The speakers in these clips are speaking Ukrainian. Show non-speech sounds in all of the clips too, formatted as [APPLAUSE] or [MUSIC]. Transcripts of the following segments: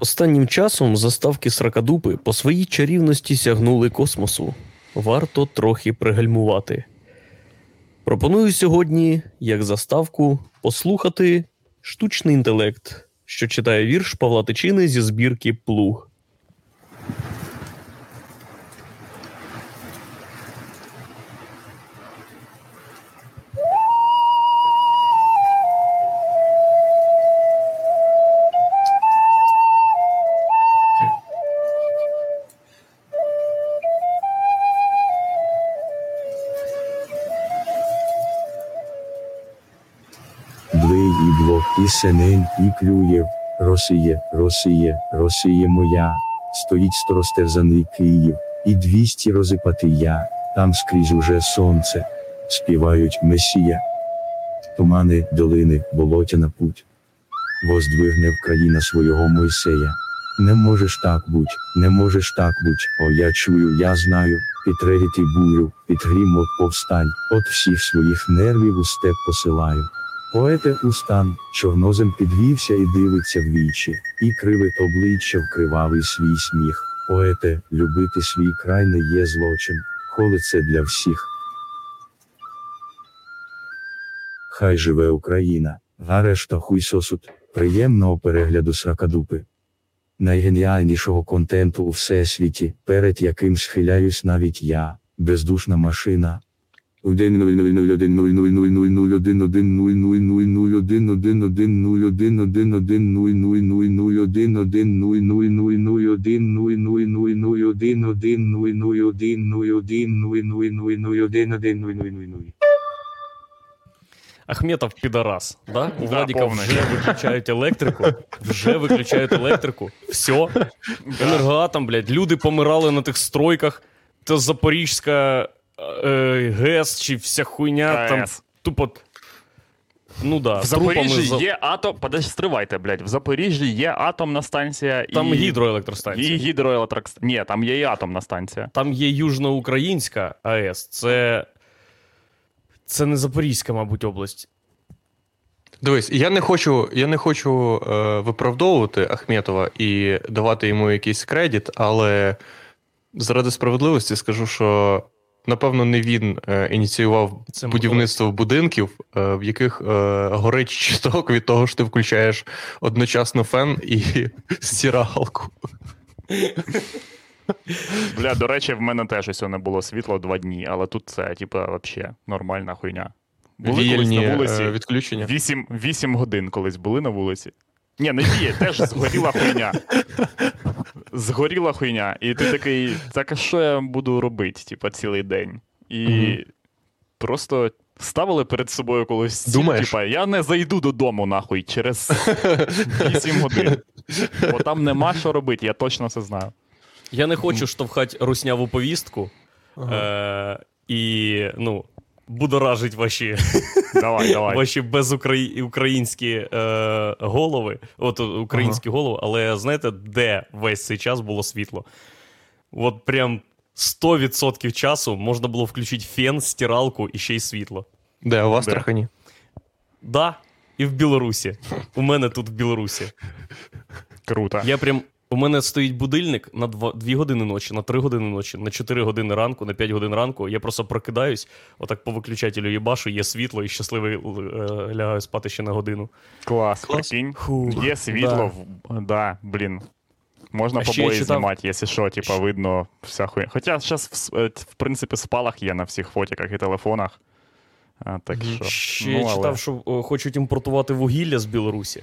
Останнім часом заставки Сракадупи по своїй чарівності сягнули космосу. Варто трохи пригальмувати. Пропоную сьогодні, як заставку, послухати штучний інтелект, що читає вірш Павла Тичини зі збірки Плуг. І і клюєв, Росіє, Росіє, Росіє моя, стоїть сторостерзаний Київ, і двісті розипати я, там скрізь уже сонце, співають Месія. Тумани, долини, болотяна путь. Воздвигне Вкраїна свого Мойсея. Не можеш так буть, не можеш так буть, о я чую, я знаю, підрегіти бурю, під от повстань, от всіх своїх нервів у степ посилаю. Поете устан, чорнозем підвівся і дивиться в вічі, і кривить обличчя вкривавий свій сміх. Поете, любити свій край не є злочин, коли це для всіх. Хай живе Україна, а решта хуй сосуд, приємного перегляду сракадупи. Найгеніальнішого контенту у всесвіті, перед яким схиляюсь навіть я, бездушна машина. В нас виключають електрику. Вже виключають електрику. Все. Енергатом люди помирали на тих стройках. Це Запорізька е, ГЕС чи вся хуйня там тупо. Ну да, В трупами Запоріжжі за- є атом. Подожди, стривайте, блядь. В Запоріжжі є атомна станція Там і... гідроелектростанція. І гідроелектростанція. Ні, там є і атомна станція. Там є Южноукраїнська АЕС. Це. Це не Запорізька, мабуть, область. Дивись, я не хочу, я не хочу е, виправдовувати Ахметова і давати йому якийсь кредит, але заради справедливості скажу, що напевно не він е, ініціював Це будівництво будинків, е, в яких е, горить чисток від того, що ти включаєш одночасно фен і [LAUGHS] стиралку. Бля, до речі, в мене теж ось не було світла два дні, але тут це, типа, вообще нормальна хуйня. Були колись на вулиці. відключення. 8, 8 годин колись були на вулиці. Ні, не віє, теж згоріла хуйня. Згоріла хуйня. І ти такий, так а що я буду робити, типа, цілий день? І Мгм. просто ставили перед собою колись типа, я не зайду додому, нахуй, через 8 [LAUGHS] годин. Бо там нема що робити, я точно це знаю. Я не хочу штовхати русняву повістку е- і, ну, будоражить ваші, [LAUGHS] Давай, давай. ваші безукраїнські е- голови, от українські голови, але знаєте, де весь цей час було світло? От прям 100% часу можна було включити фен, стиралку і ще й світло. Де у вас Де? Астрахані? Да, і в Білорусі. У мене тут в Білорусі. Круто. Я прям. У мене стоїть будильник на 2, 2 години ночі, на 3 години ночі, на 4 години ранку, на 5 годин ранку. Я просто прокидаюсь, отак по виключателю їбашу, є світло і щасливий е, лягаю спати ще на годину. Клас, Клас. прикинь. Фу, Є світло, в... да, блін. Можна побої читав- знімати, якщо що, типа, видно вся хуйня. Хоча зараз, в принципі, спалах є на всіх фотіках і телефонах. А, так що. Ще ну, я але- читав, що о, хочуть імпортувати вугілля з Білорусі.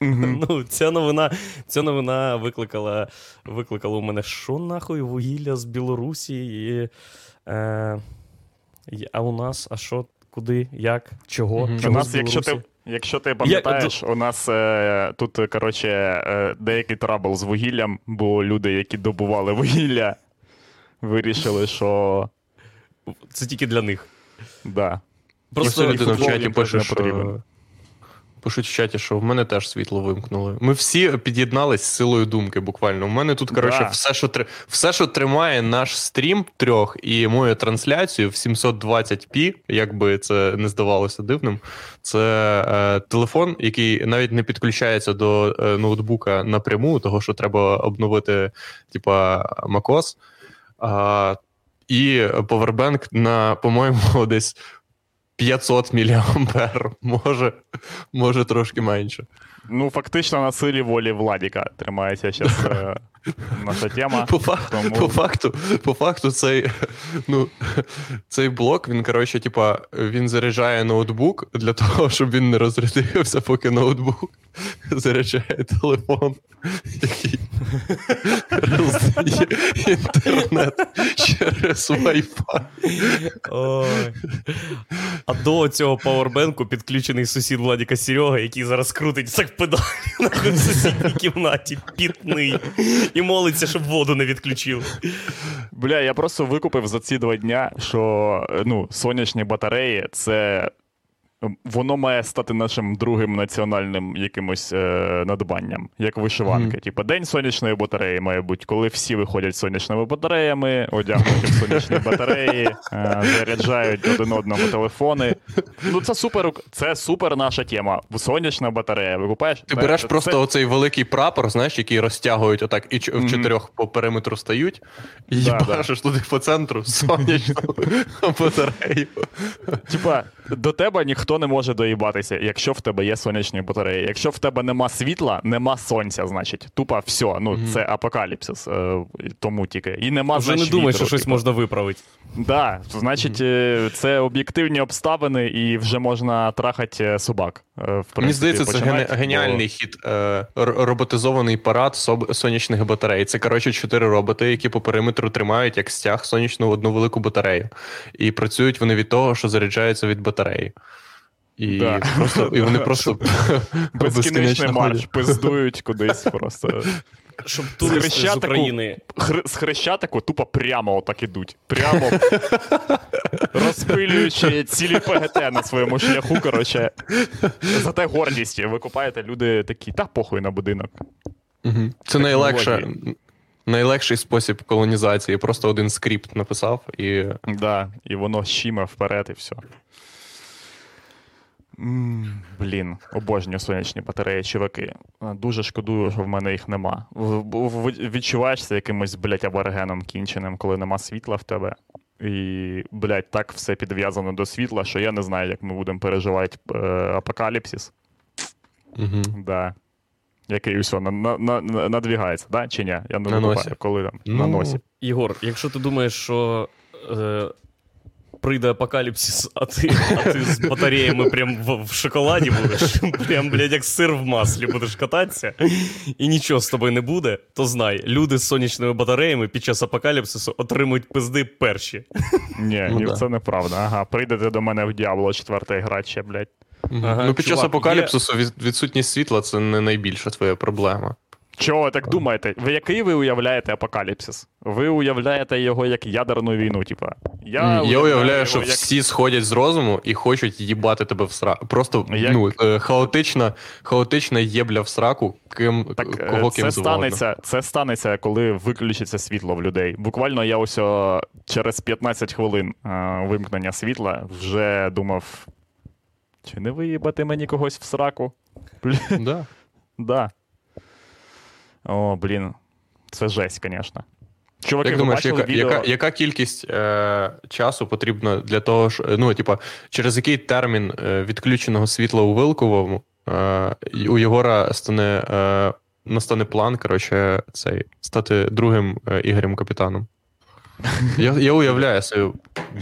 Ну, ця новина, ця новина викликала, викликала у мене, що нахуй вугілля з Білорусі? І, е, а у нас, а що, куди, як, чого? У нас, з якщо ти, якщо ти пам'ятаєш, у нас е, тут, е, коротше, е, деякий trouble з вугіллям, бо люди, які добували вугілля, вирішили, що Це тільки для них. Да. Просто людина в чаті пише, що. Пишуть в чаті, що в мене теж світло вимкнули. Ми всі під'єднались з силою думки, буквально. У мене тут, коротше, Да. все, що три... все, що тримає наш стрім трьох і мою трансляцію в 720p, як би це не здавалося дивним, це е, телефон, який навіть не підключається до е, ноутбука напряму, того що треба обновити, типа, macOS. І повербенк на, по-моєму, [LAUGHS] десь 500 мА, може, може трошки менше. Ну, фактично на силі волі Владіка тримається зараз наша тема. По, фа- Тому- по факту, по факту, цей, ну, цей блок, він, коротше, типа, він заряджає ноутбук для того, щоб він не розрядився, поки ноутбук заряджає телефон, який роздає інтернет через Wi-Fi. Ой. А до цього павербенку підключений сусід Владіка Серега, який зараз крутить так педалі в сусідній кімнаті, пітний. І молиться, щоб воду не відключив. Бля, я просто викупив за ці два дня, що е, ну, сонячні батареї це. Воно має стати нашим другим національним якимось е, надбанням, як вишиванки. Мгм. Типа день сонячної батареї має бути, коли всі виходять з сонячними батареями, одягнуті в сонячні [LAUGHS] батареї, е, заряджають один одному телефони. Ну це супер, це супер наша тема. Сонячна батарея. Викупаєш? Ти береш це- просто оцей великий прапор, знаєш, який розтягують отак, і в чотирьох по периметру стають, і Да, їбашиш туди по центру сонячну [LAUGHS] батарею. Типа, до тебе ніхто не може доїбатися, якщо в тебе є сонячні батареї. Якщо в тебе нема світла, нема сонця, значить. Тупа все. Ну, Мгм. це апокаліпсис. е, тому тільки. І нема Вже не думай, що щось типу. можна виправити. Да, значить, е, це об'єктивні обставини, і вже можна трахати е, собак. В Мені здається, це починать, гене- бо- геніальний хід. Е, роботизований парад соб- сонячних батарей. Це, коротше, чотири роботи, які по периметру тримають як стяг сонячну одну велику батарею. І працюють вони від того, що заряджаються від батареї. І, Да. просто, і вони [LAUGHS] просто [LAUGHS] Безкінечний марш, пиздують кудись просто. Щоб туристи з Хрещатику- України. Хр- з хрещатику тупо прямо отак ідуть. Прямо [LAUGHS] розпилюючи цілі ПГТ на своєму шляху. Коротше, зате гордість. Ви купаєте, люди такі, та похуй на будинок. Це найлегше. Найлегший спосіб колонізації. Просто один скрипт написав і Да, і воно щиме вперед, і все. М, Блін, обожнюю сонячні батареї, чуваки. Дуже шкодую, що в мене їх нема. В- бо в- Відчуваєшся якимось, блядь, аборигеном кінченим, коли нема світла в тебе. І, блядь, так все підв'язано до світла, що я не знаю, як ми будемо переживати е, апокаліпсис. Угу. Да. Який усе на, на, на, на- надвігається, да? чи ні? Я не На носі. коли там Ну, на носі. Єгор, якщо ти думаєш, що е, прийде апокаліпсис, а ти, а ти з батареями прям в, в шоколаді будеш, [LAUGHS] прям, блядь, як сир в маслі будеш кататися, і нічого з тобою не буде, то знай, люди з сонячними батареями під час апокаліпсису отримують пизди перші. Ні, Ну ні, да. це неправда. Ага, прийдете до мене в Діабло 4 грати ще, блядь. Ага, ну, під час апокаліпсису від, відсутність світла це не найбільша твоя проблема. Чого ви так думаєте? Ви який ви уявляєте апокаліпсис? Ви уявляєте його як ядерну війну, типа. Я, я уявляю, що як... всі сходять з розуму і хочуть їбати тебе в сраку. Просто Як- ну, е, хаотична, хаотична єбля в сраку, ким, Так, е, кого це ким станеться, це станеться, коли виключиться світло в людей. Буквально я ось о, через 15 хвилин е, вимкнення світла вже думав, чи не виїбати мені когось в сраку? Да. [LAUGHS] да. О, блін. Це жесть, звісно. Чуваки, Як ви думаєш, бачили яка, відео? яка, яка кількість е, часу потрібна для того, що, ну, типа, через який термін е, відключеного світла у Вилковому е, у Єгора стане, е, настане план, коротше, цей, стати другим е, Ігорем капітаном? Я, я уявляю себе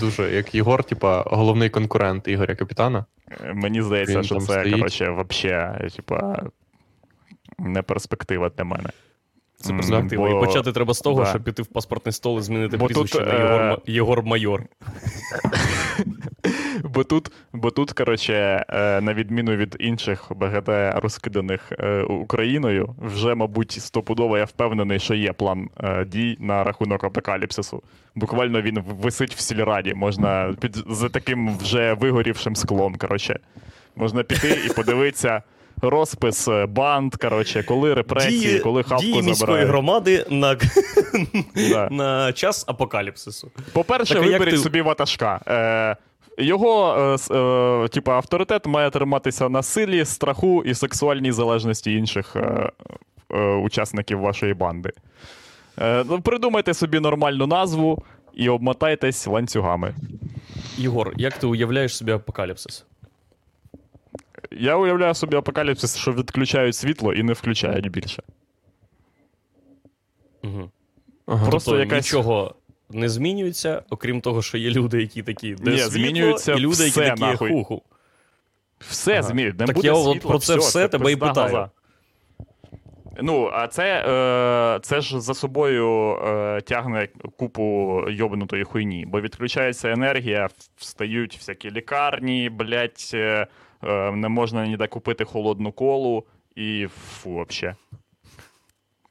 дуже, як Єгор, типа, головний конкурент Ігоря Капітана. Мені здається, Він що це, коротше, вообще, типа, не перспектива для мене. Це перспектива. бо- І почати треба з того, да. щоб піти в паспортний стол і змінити Бо прізвище тут, на Єгор, е, Єгор Майор. [LAUGHS] Бо тут, бо тут, коротше, е, на відміну від інших БГТ, розкиданих е, Україною, вже, мабуть, стопудово я впевнений, що є план е, дій на рахунок апокаліпсису. Буквально він висить в сільраді, можна під за таким вже вигорівшим склом. Коротше. Можна піти і подивитися розпис е, банд, коротше, коли репресії, коли хавку дії міської забирають. громади на, [LAUGHS] Да. на час апокаліпсису. По-перше, Так, виберіть ти- собі ватажка. Е, його е, е, типа, авторитет має триматися на силі, страху і сексуальній залежності інших е, е, учасників вашої банди. Е, ну, придумайте собі нормальну назву і обмотайтесь ланцюгами. Єгор, як ти уявляєш собі апокаліпсис? Я уявляю собі апокаліпсис, що відключають світло і не включають більше. Угу. Ага. Просто тобто якась- нічого не змінюється, окрім того, що є люди, які такі, де Ні, світло, змінюється і люди, які все, такі нахуй. хуху. Все Ага. змінюють. Не Так буде я от про це все тебе і питаю. газа. Ну, а це, е, це ж за собою е, тягне купу йобнутої хуйні, бо відключається енергія, встають всякі лікарні, блять, е, не можна ніде купити холодну колу і фу, вообще.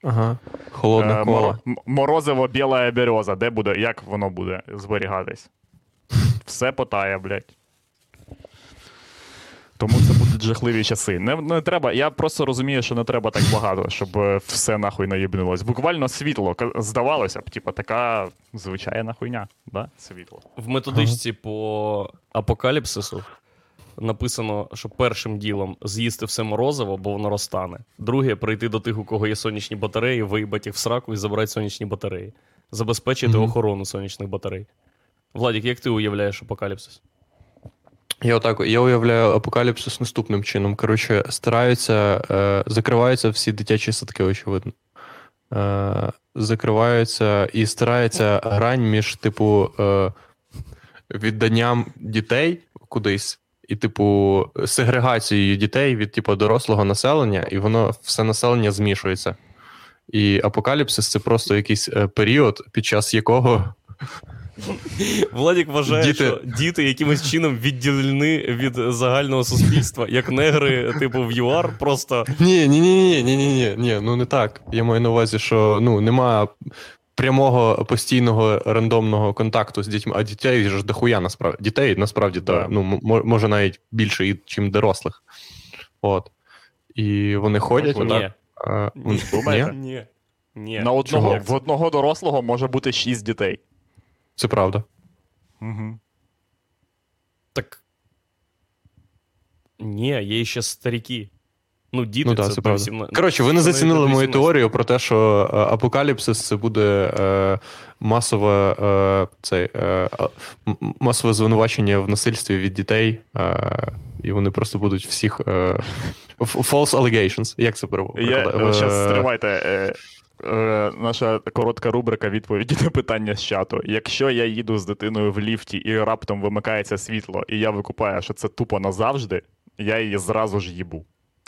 Ага. Холодна Е, кола. морозиво біла береза, де буде, як воно буде зберігатись? [LAUGHS] Все потає, блядь. Тому це будуть жахливі часи. Не, не треба, я просто розумію, що не треба так багато, щоб е, все нахуй наїбнулось. Буквально світло. Здавалося б, типа, така звичайна хуйня, да? Світло. В методичці по апокаліпсису написано, що першим ділом з'їсти все морозиво, бо воно розтане. Друге прийти до тих, у кого є сонячні батареї, виїбати їх в сраку і забрати сонячні батареї. Забезпечити Мгм. охорону сонячних батарей. Владік, як ти уявляєш апокаліпсис? Я отак, я уявляю апокаліпсис наступним чином. Коротше, стараються, е, закриваються всі дитячі садки, очевидно. Е, закриваються і старається грань між, типу, е, відданням дітей кудись, і, типу, сегрегацією дітей від, типу, дорослого населення, і воно все населення змішується. І апокаліпсис це просто якийсь е, період, під час якого Владік вважає, Діти- що діти якимось чином відділені від загального суспільства, як негри, типу, в ЮАР, просто Ні, ні, ні, ні, ні, ні, ні, ні, ну не так. Я маю на увазі, що ну нема прямого постійного рандомного контакту з дітьми, а дітей ж дохуя насправді. Дітей насправді Да. ну, може навіть більше, чим дорослих. От. І вони ходять. Ні. отак, а, Ні. ні? Думаєте? ні. Ні. На одного, Чого? в одного дорослого може бути шість дітей. Це правда. Угу. Так. Ні, є ще старіки. Ну, діти Ну так, це, це правда. 18. Коротше, ви не зацінили мою теорію про те, що е, апокаліпсис це буде е, масове, е, цей, е, масове звинувачення в насильстві від дітей, е, і вони просто будуть всіх. Е, false allegations. Як це переводити? Я зараз стривайте. Е, е, наша коротка рубрика відповіді на питання з чату. Якщо я їду з дитиною в ліфті і раптом вимикається світло, і я викупаю, що це тупо назавжди, я її зразу ж їбу.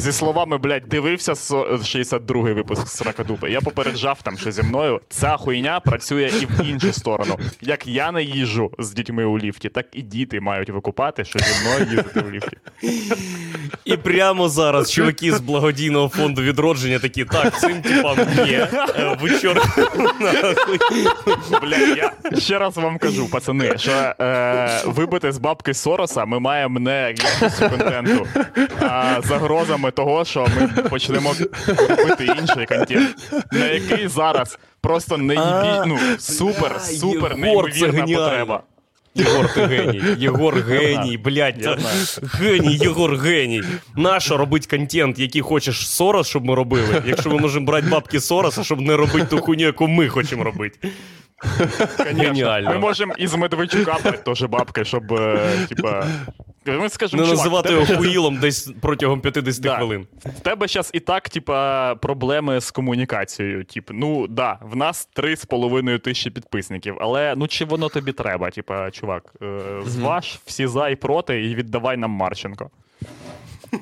Зі словами, блядь, дивився 62-й випуск Сракадупи. Я попереджав там, що зі мною ця хуйня працює і в іншу сторону. Як я не їжджу з дітьми у ліфті, так і діти мають викупати, що зі мною їздити в ліфті. І прямо зараз чуваки з благодійного фонду відродження такі, так, цим типам є. е, Вичор... нахуй». Блядь, я ще раз вам кажу, пацани, що е, вибити з бабки Сороса ми маємо не якістю контенту, а загрозами того, що ми почнемо робити інший контент, на який зараз просто не ну, супер, супер неймовірна потреба. Єгор, ти геній. Єгор геній, блядь. Я Це... знаю. Геній, Єгор геній. Нащо робити контент, який хочеш Сорос, щоб ми робили, якщо ми можемо брати бабки Сороса, щоб не робити ту хуйню, яку ми хочемо робити. Конечно. Геніально. Ми можемо із Медведчука брати теж бабки, щоб, е, типа. Ми скажемо, Не чувак, називати тебе його хуїлом десь протягом 50 Да. хвилин. В тебе зараз і так, типа, проблеми з комунікацією. Тип, ну да, в нас 3,5 тисячі підписників, але ну чи воно тобі треба? Типа, чувак, е, зваж всі за і проти, і віддавай нам Марченко. [LAUGHS]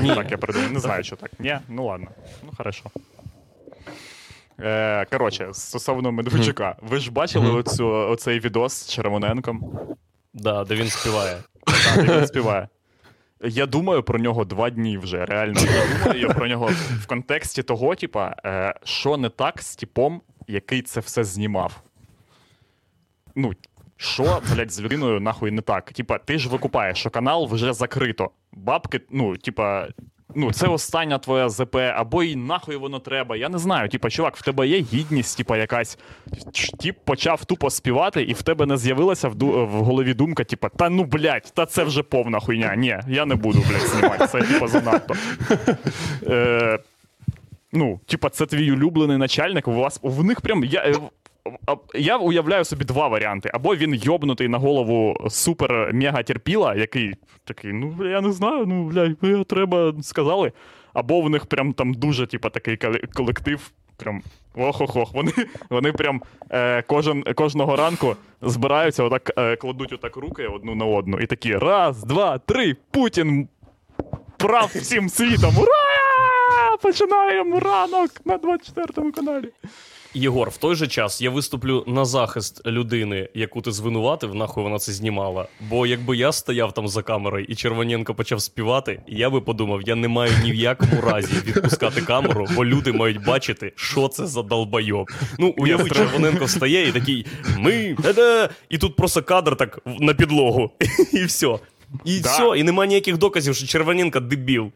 Ні. Так, я придумав. Не знаю, що так. Ні, ну ладно. Ну, хорошо. Е, коротше, стосовно Медведчука, ви ж бачили оцю, оцей відос з Червоненком? Да, де він співає. Так, він [LAUGHS] співає. Я думаю про нього два дні вже. Реально. Я думаю про нього в контексті того, типа, е, що не так з типом, який це все знімав. Ну, Що, блядь, з людиною нахуй не так? Типа, ти ж викупаєш, що канал вже закрито. Бабки, ну, типа, ну, це остання твоя ЗП, або і нахуй воно треба. Я не знаю. Типа, чувак, в тебе є гідність, типа, якась. Тіп почав тупо співати, і в тебе не з'явилася в, ду- в голові думка, типа, та ну блядь, та це вже повна хуйня. Ні, я не буду, блядь, знімати. Це типа занадто. Е, ну, типа, це твій улюблений начальник. У вас в них прям. Я, я уявляю собі два варіанти. Або він йобнутий на голову супер мега терпіла, який такий, ну я не знаю, ну бля, бля, треба сказали. Або в них прям там дуже, типа, такий колектив. Прям ох-ох-ох. Вони, вони прям е, кожен, кожного ранку збираються, отак е, кладуть отак руки одну на одну, і такі раз, два, три, Путін прав всім світом. Ура! Починаємо ранок на 24 каналі. Єгор, в той же час я виступлю на захист людини, яку ти звинуватив, нахуй вона це знімала. Бо якби я стояв там за камерою і Червоненко почав співати, я би подумав, я не маю ні в якому разі відпускати камеру, бо люди мають бачити, що це за долбойоб. Ну, уяви, Червоненко встає і такий ми. е-де», І тут просто кадр так на підлогу. [LAUGHS] І все. І Да. все, і нема ніяких доказів, що Червоненко дебіл.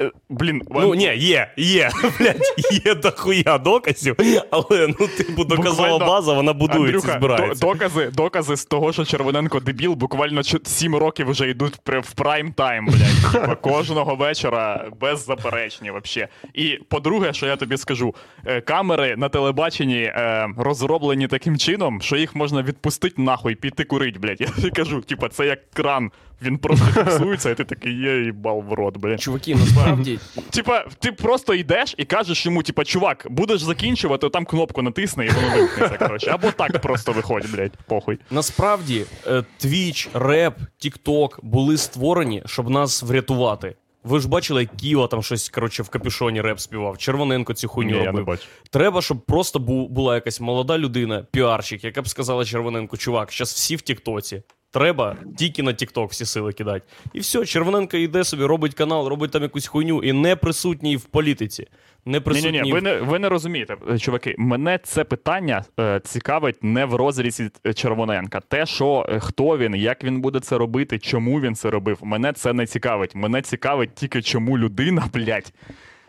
Е, блін, Ну, ні, є, є, [LAUGHS] блядь, є дохуя доказів, але ну, типу, доказова Буквально, база, вона будується, Андрюха, збирається. до- докази, докази з того, що Червоненко дебіл, буквально 7 років вже йдуть при- в прайм тайм, блядь. Типа, [LAUGHS] кожного вечора без заперечень вообще. І по-друге, що я тобі скажу, е, камери на телебаченні е, розроблені таким чином, що їх можна відпустити нахуй, піти курить, блядь. [LAUGHS] Я тобі кажу, типа, це як кран. Він просто фіксується, і ти такий є їбал в рот, блядь. Чуваки, насправді, [LAUGHS] Типа, ти просто йдеш і кажеш йому, типа, чувак, будеш закінчувати, там кнопку натисни і воно вимкнеться, [LAUGHS] коротше. Або так просто виходь, блядь, похуй. насправді е, Twitch, реп, TikTok були створені, щоб нас врятувати. Ви ж бачили, як Ківа там щось коротше, в капюшоні реп співав, Червоненко цю хуйню Ні, я не бачу. Треба, щоб просто бу- була якась молода людина, піарщик, яка б сказала Червоненку, чувак, зараз всі в Тіктоці. Треба тільки на Тікток всі сили кидати. І все, Червоненко йде собі, робить канал, робить там якусь хуйню і не присутній в політиці. Не присутній. ні, ні, в- ви не ви не розумієте, е, чуваки. Мене це питання е, цікавить не в розрізі е, Червоненка. Те, що е, хто він, як він буде це робити, чому він це робив. Мене це не цікавить. Мене цікавить тільки, чому людина, блядь,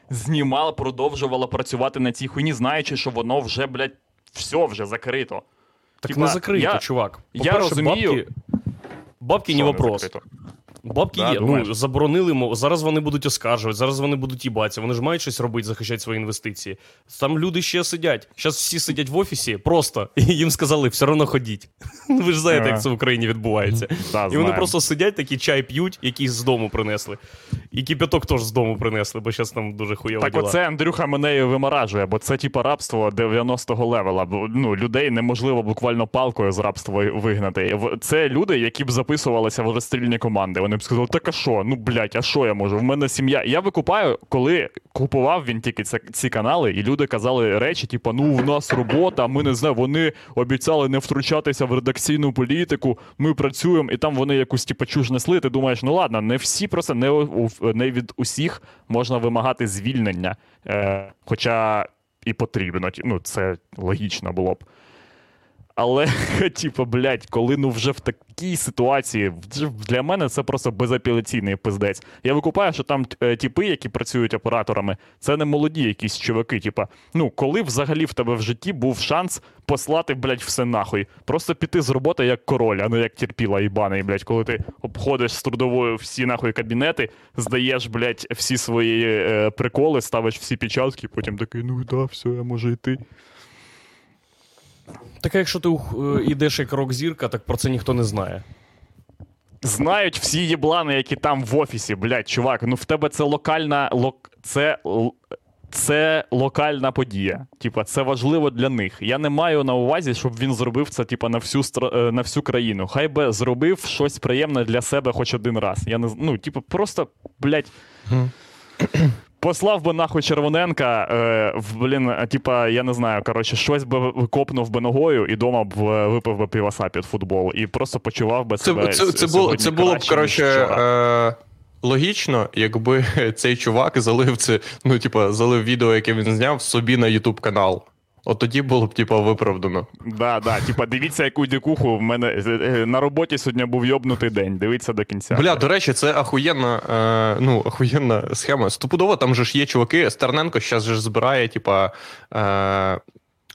знімала, продовжувала працювати на цій хуйні, знаючи, що воно вже, блядь, все вже закрито. Так Типа, не закрито, я- чувак. я розумію- Бабки, бабки не вопрос. закрито? Бабки Да, є. думаєш? Ну, заборонили. Зараз вони будуть оскаржувати, зараз вони будуть їбатися. Вони ж мають щось робити, захищати свої інвестиції. Там люди ще сидять. Зараз всі сидять в офісі просто, [LAUGHS] і їм сказали, все одно ходіть. [LAUGHS] Ви ж знаєте, як це в Україні відбувається. Да, І вони просто сидять, такі чай п'ють, який з дому принесли. І кипяток теж з дому принесли, бо зараз там дуже хуйова Так, діла. оце Андрюха мене і вимаражує, бо це типа рабство 90-го левела. Бо, Ну, людей неможливо буквально палкою з рабства вигнати. Це люди, які б записувалися в розстрільні команди. Вони б сказали, так а що? Ну блядь, а що я можу? В мене сім'я. Я викупаю, коли купував він тільки ці, ці канали, і люди казали речі, типу, ну в нас робота, ми не знаємо, вони обіцяли не втручатися в редакційну політику, ми працюємо, і там вони якусь типу, чуж несли. Ти думаєш, ну ладно, не всі просто не, не від усіх можна вимагати звільнення. Е, хоча і потрібно. Ну, це логічно було б. Але, [LAUGHS] типу, блядь, коли ну вже в такій ситуації, для мене це просто безапеляційний пиздець. Я викупаю, що там е, тіпи, які працюють операторами, це не молоді якісь чуваки. Типа, ну коли взагалі в тебе в житті був шанс послати, блядь, все нахуй. Просто піти з роботи як король, а не як терпіла їбаний, блядь, коли ти обходиш з трудовою всі нахуй кабінети, здаєш, блядь, всі свої е, приколи, ставиш всі печатки, потім такий, ну да, все, я можу йти. Так, а якщо ти е, йдеш як рок-зірка, так про це ніхто не знає. Знають всі єблани, які там в офісі, блядь, чувак. Ну в тебе це локальна лок... це, це локальна подія. Типа, це важливо для них. Я не маю на увазі, щоб він зробив це, типа, на всю стра... е, на всю країну. Хай би зробив щось приємне для себе хоч один раз. Я не ну, типу, просто, блядь. Послав би нахуй Червоненка, е, в, блін, типа, я не знаю, коротше, щось би копнув би ногою і дома б е, випив би піваса під футбол. І просто почував би себе. Це, це, це, було, це було б, коротше, е, логічно, якби [LAUGHS] цей чувак залив це, ну, типа, залив відео, яке він зняв собі на Ютуб канал. От тоді було б, типа, виправдано. Да, да. Типа, дивіться, яку дикуху в мене е, е, на роботі сьогодні був йобнутий день. Дивіться до кінця. Бля, до речі, це ахуєнна, е, ну, ахуєнна схема. Стопудово там же ж є чуваки. Стерненко зараз же ж збирає, типа, е,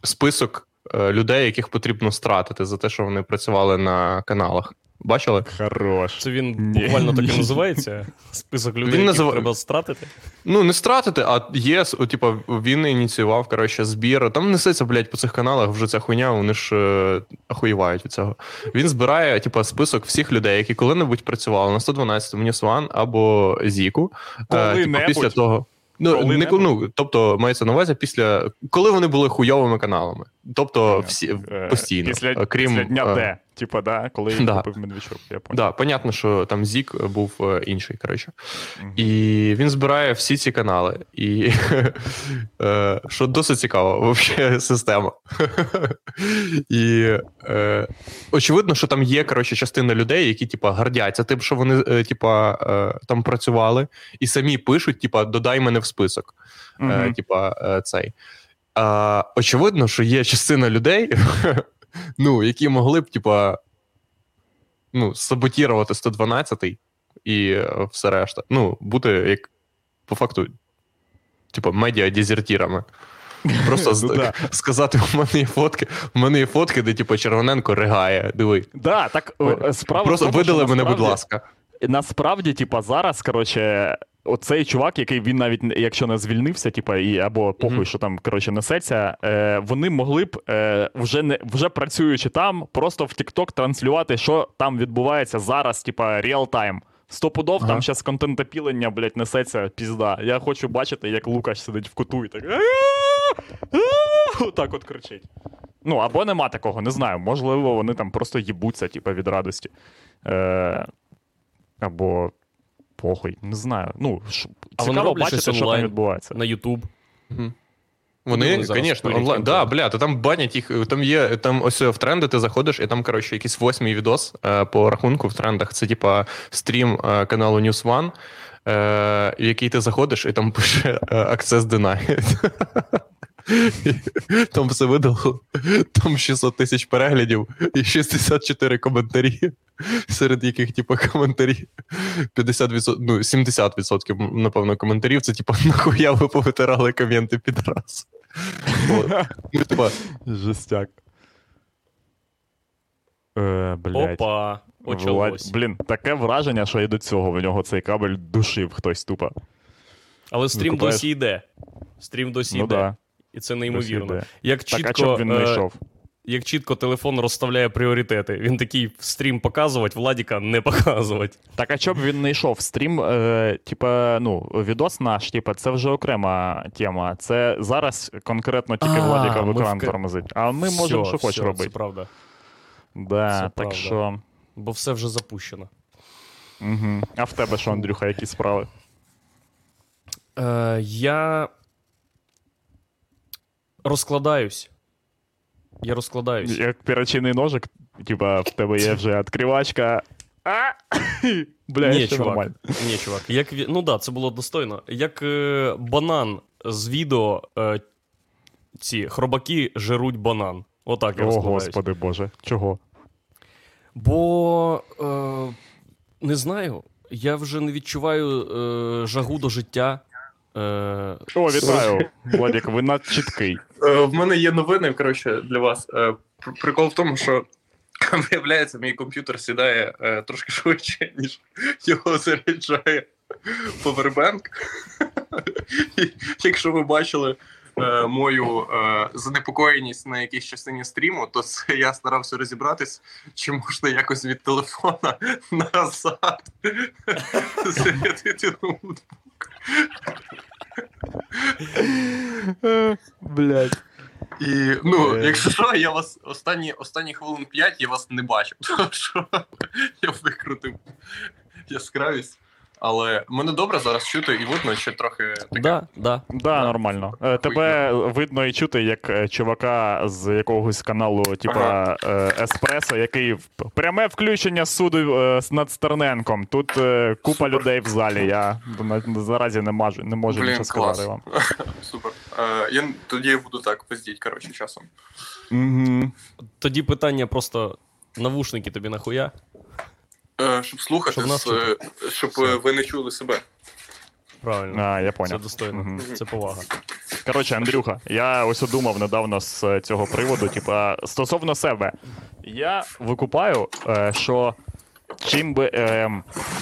список е, людей, яких потрібно стратити за те, що вони працювали на каналах. Бачили? Хорош. Це він буквально так і називається. Список людей, Він яких треба стратити. Ну, не стратити, а є, типа, він ініціював, коротше, збір. Там несеться, блядь, по цих каналах вже ця хуйня, вони ж е, ахуєвають від цього. Він збирає, типа, список всіх людей, які коли-небудь працювали на 112 News One або Зіку. Е, Коли-небудь? після того. Ну, не, ну, тобто, мається на увазі після. Коли вони були хуйовими каналами. Тобто, всі Е, постійно. Після, крім, після дня е, Д. Типа, да, коли Да. купив Медведчук, я понял. Да, понятно, що там Зік був е, інший, коротше. Мгм. І він збирає всі ці канали. І [LAUGHS] е, що досить цікава вообще [LAUGHS] система. І е, очевидно, що там є коротше, частина людей, які типа гордяться тим, що вони е, типа, там працювали, і самі пишуть: типа, додай мене в список. Мгм. типа, цей. Очевидно, що є частина людей, [LAUGHS] ну, які могли б, типа, ну, саботірувати 112 і е, все решта. Ну, бути як по факту, типа, медіа-дезертірами. Просто з- [LAUGHS] Ну да. сказати: у мене є фотки, у мене є фотки, де типу Червоненко ригає. Диви. Да, так е, справа Просто тому, видали мене, будь ласка. Насправді, типа, зараз, коротше, оцей чувак, який він навіть якщо не звільнився, типа, і або похуй, Мгм. що там коротше несеться, е, вони могли б е, вже не вже працюючи там, просто в TikTok транслювати, що там відбувається зараз, типа, реал-тайм. Стопудов Ага. там зараз контентопілення, блядь, несеться пізда. Я хочу бачити, як Лукаш сидить в куту і так. Так от кричить. Ну, або нема такого, не знаю. Можливо, вони там просто їбуться, типа, від радості. Е, або похуй, не знаю. Ну, ш... А вони цікаво бачити, що там відбувається. На YouTube. Вони, вони звісно, онлайн. Да, бля, то там банять їх. Там є там ось в тренди ти заходиш, і там, коротше, якийсь восьмий відос е, по рахунку в трендах. Це типа стрім е, каналу News One, е, в який ти заходиш, і там пише е, Access Denied. [LAUGHS] Там все видало, там 600 тисяч переглядів і 64 коментарі, [LAUGHS] серед яких, типу, коментарі 50%, ну, 70%, напевно, коментарів. Це, типу, [LAUGHS] нахуя ви повитирали коменти під раз. Ну, типа, Жестяк. Е, блядь. Опа, почалось. Блін, таке враження, що і до цього в нього цей кабель душив хтось тупо. Але стрім Викупаєш? досі йде. Стрім досі ну йде. да. І це неймовірно. Як Так, чітко, він не е, йшов? Як чітко телефон розставляє пріоритети. Він такий стрім показувати, Владіка не показувати. Так, а чому б він не йшов? Стрім, е, типа, ну, відос наш, типа, це вже окрема тема. Це зараз конкретно тільки А, Владіка в екран вка- тормозить. А ми можемо, що хоч робити. Це правда. Да, це так правда. що. Бо все вже запущено. Угу. А в тебе що, Андрюха, які справи? Е, я розкладаюсь. Я розкладаюсь. Як перочинний ножик, типа, в тебе є вже відкривачка. А! [LAUGHS] Бля, Ні, чувак. нормально. Ні, чувак. Як, ну да, це було достойно. Як е, банан з відео е, ці хробаки жируть банан. Отак я О, господи боже, чого? Бо е, не знаю, я вже не відчуваю е, жагу до життя. Е, О, вітаю, Владик, ви надчіткий. Е, В мене є новини, коротше, для вас. Е, Прикол в тому, що [LAUGHS] виявляється, мій комп'ютер сідає е, трошки швидше, ніж його заряджає повербенк. [LAUGHS] Якщо ви бачили е, мою занепокоєність на якійсь частині стріму, то це я старався розібратись, чи можна якось від телефона [LAUGHS] назад зарядити ноутбук. Блять. І ну, Е. якщо що, я вас останні, останні хвилин 5 я вас не бачив, [LAUGHS] тому що я викрутив яскравість. Але мене добре зараз чути і видно, чи трохи таке. Да, да. Да, нормально. Е, Тебе видно і чути як е, чувака з якогось каналу, типа е, Еспресо, який в- пряме включення суду е, з- над Стерненком. Тут е, купа Супер. людей в залі. Я на- заразі не можу, не можу Блін, нічого клас. сказати вам. [LAUGHS] Супер. Е, я тоді буду так пиздіть, коротше, часом. Угу. Тоді питання просто навушники тобі нахуя? Е, щоб слухати, Щоб нас з, е, щоб е, ви не чули себе. Правильно. А, я Це достойно, Мгм. це повага. Коротше, Андрюха, я ось думав недавно з цього приводу, типа, стосовно себе. Я викупаю, що чим би, е,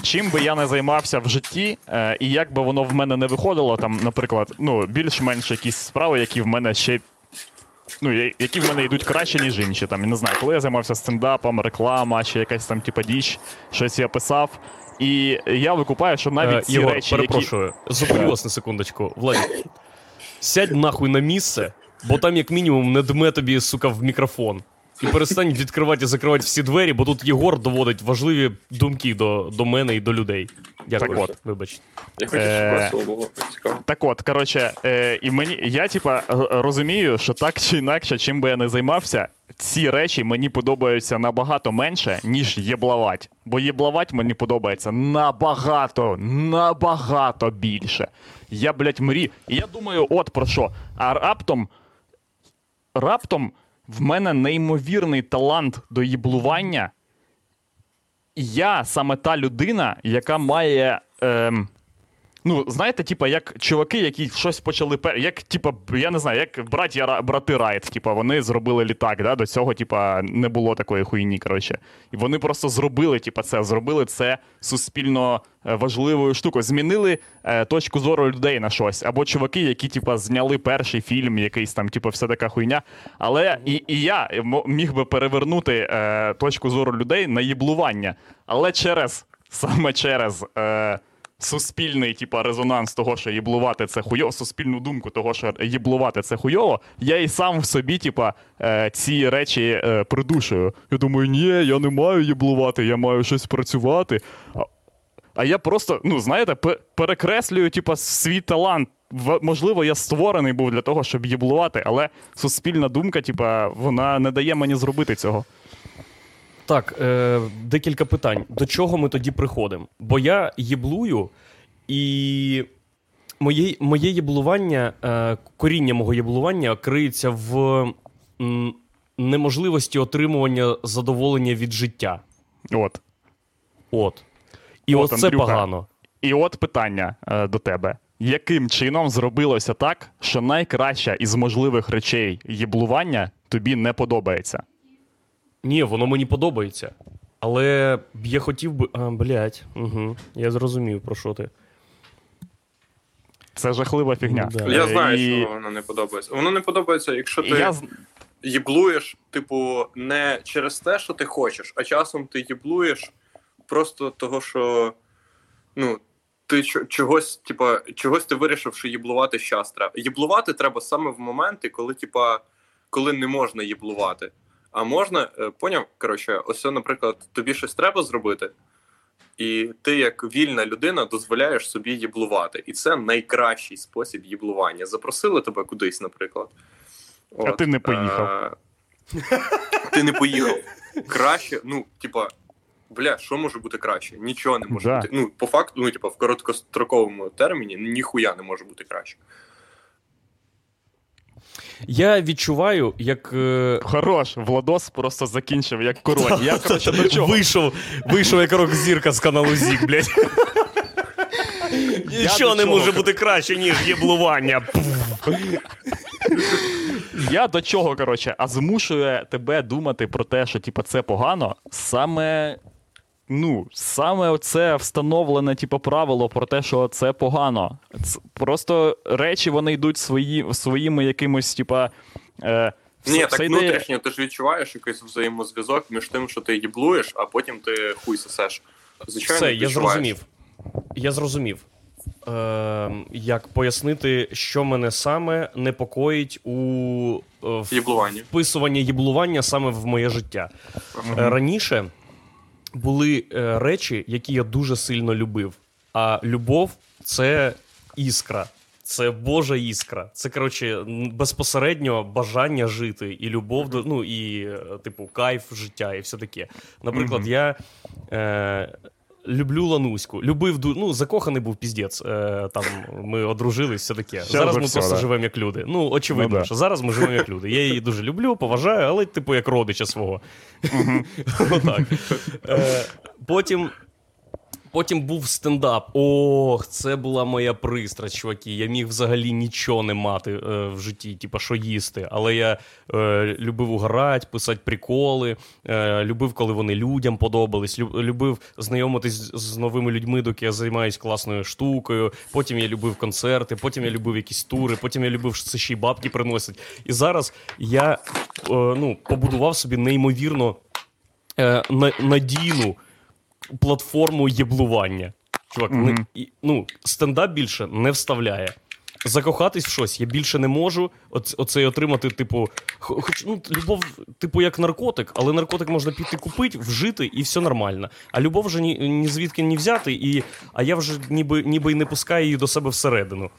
чим би я не займався в житті, і як би воно в мене не виходило, там, наприклад, ну, більш-менш якісь справи, які в мене ще. Ну, які в мене йдуть краще, ніж інші. Там, я не знаю, коли я займався стендапом, реклама, чи якась там, типа, діч, щось я писав. І я викупаю, що навіть Е, ці Єгор, речі, які. зупиню вас на секундочку. Владі, сядь нахуй на місце, бо там, як мінімум, не дме тобі, сука, в мікрофон. І перестань відкривати і закривати всі двері, бо тут Єгор доводить важливі думки до, до мене і до людей. Дякую. Так от. Вибач. Я хочу, Е, було. Цікаво. Так от, коротше, е, і мені я типа розумію, що так чи інакше, чим би я не займався, ці речі мені подобаються набагато менше, ніж єблавать. Бо єблавать мені подобається набагато, набагато більше. Я, блядь, мрію. І я думаю, от про що. А раптом, раптом в мене неймовірний талант до їблування. Я саме та людина, яка має. Ем, Ну, знаєте, типа, як чуваки, які щось почали пер... як, типа, я не знаю, як браття Ра- брати Райт, типа, вони зробили літак, да? до цього, типа, не було такої хуйні, коротше. І вони просто зробили, типа, це, зробили це суспільно е, важливою штукою. Змінили е, точку зору людей на щось. Або чуваки, які, типа, зняли перший фільм, якийсь там, типа, вся така хуйня. Але і, і я міг би перевернути е, точку зору людей на їблування. Але через, саме через. Е, суспільний, типа, резонанс того, що їблувати це хуйово, суспільну думку того, що їблувати це хуйово, я і сам в собі, типа, е, ці речі е, придушую. Я думаю, ні, я не маю їблувати, я маю щось працювати. А, я просто, ну, знаєте, пе- перекреслюю, типа, свій талант. Можливо, я створений був для того, щоб їблувати, але суспільна думка, типа, вона не дає мені зробити цього. Так, е, декілька питань. До чого ми тоді приходимо? Бо я єблую, і моє, моє єблування, е, коріння мого єблування криється в м, неможливості отримування задоволення від життя. От. От. І От, от, це Андрюха. погано. І от питання е, до тебе: яким чином зробилося так, що найкраща із можливих речей їблування тобі не подобається? Ні, воно мені подобається. Але я хотів би. А, блядь, угу, я зрозумів, про що ти. Це жахлива фігня. Ну, да. Я Е, знаю, і... що воно не подобається. Воно не подобається, якщо ти я... їблуєш, типу, не через те, що ти хочеш, а часом ти їблуєш просто того, що ну, ти чогось, типа, чогось ти вирішив, що їблувати щас треба. Їблувати треба саме в моменти, коли, типа, коли не можна їблувати. А можна, е, поняв? Коротше, ось, наприклад, тобі щось треба зробити, і ти, як вільна людина, дозволяєш собі їблувати. І це найкращий спосіб їблування. Запросили тебе кудись, наприклад. А ти не поїхав. е, Ти не поїхав. Краще, ну, типа, бля, що може бути краще? Нічого не може Да. бути. Ну, по факту, ну, типа, в короткостроковому терміні ніхуя не може бути краще. Я відчуваю, як. Е... Хорош, Владос просто закінчив як король. Я, коротше, до чого? Вийшов, вийшов як рок-зірка з каналу Зік, блядь. Нічого не може бути краще, ніж єблування. Я до чого, коротше, а змушує тебе думати про те, що типа, це погано, саме. Ну, саме оце встановлене, типу, правило про те, що це погано. Ц- просто речі вони йдуть свої, своїми якимось, типа. Е, Ні, так ідея- внутрішньо ти ж відчуваєш якийсь взаємозв'язок між тим, що ти їблуєш, а потім ти хуй сосеш. Звичайно, Все, я зрозумів. Я зрозумів. Е, як пояснити, що мене саме непокоїть у е, вписування їблування саме в моє життя. Е, Раніше були е, речі, які я дуже сильно любив. А любов це іскра. Це Божа іскра. Це коротше безпосередньо бажання жити, і любов до ну і е, типу кайф життя, і все таке. Наприклад, я е, люблю Лануську. Любив ну, закоханий був піздець. Е, там ми одружились, все таке. Ще зараз ми все, просто да. живемо як люди. Ну, очевидно, Ну, да. що зараз ми живемо як люди. Я її дуже люблю, поважаю, але типу як родича свого. Отак. Е, Потім. Потім був стендап. Ох, це була моя пристрасть, чуваки. Я міг взагалі нічого не мати е, в житті, типа що їсти. Але я е, любив угорати, писати приколи, е, любив, коли вони людям подобались, лю- любив знайомитись з, новими людьми, доки я займаюся класною штукою. Потім я любив концерти, потім я любив якісь тури, потім я любив, що це ще й бабки приносять. І зараз я е, ну, побудував собі неймовірно е, на- надійну платформу єблування. Чувак, Мгм. не, ну, стендап більше не вставляє. Закохатись в щось я більше не можу. Оц, оцей отримати, типу, хоч ну, любов, типу, як наркотик, але наркотик можна піти купити, вжити, і все нормально. А любов вже ні, ні звідки не взяти, і, а я вже ніби, ніби й не пускаю її до себе всередину.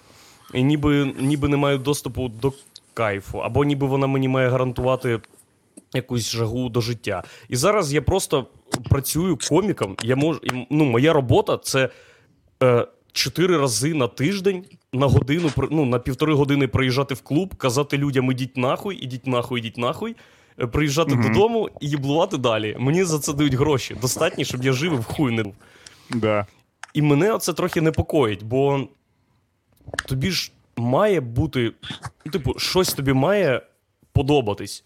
І ніби, ніби не маю доступу до кайфу, або ніби вона мені має гарантувати якусь жагу до життя. І зараз я просто працюю коміком. Я можу, ну, моя робота це е, чотири рази на тиждень на годину, ну, на півтори години приїжджати в клуб, казати людям ідіть нахуй, ідіть нахуй, ідіть нахуй. е, Приїжджати Мгм. додому і їблувати далі. Мені за це дають гроші. Достатньо, щоб я жив і в хуй не був. Да. І мене оце трохи непокоїть, бо тобі ж має бути, ну, типу, щось тобі має подобатись.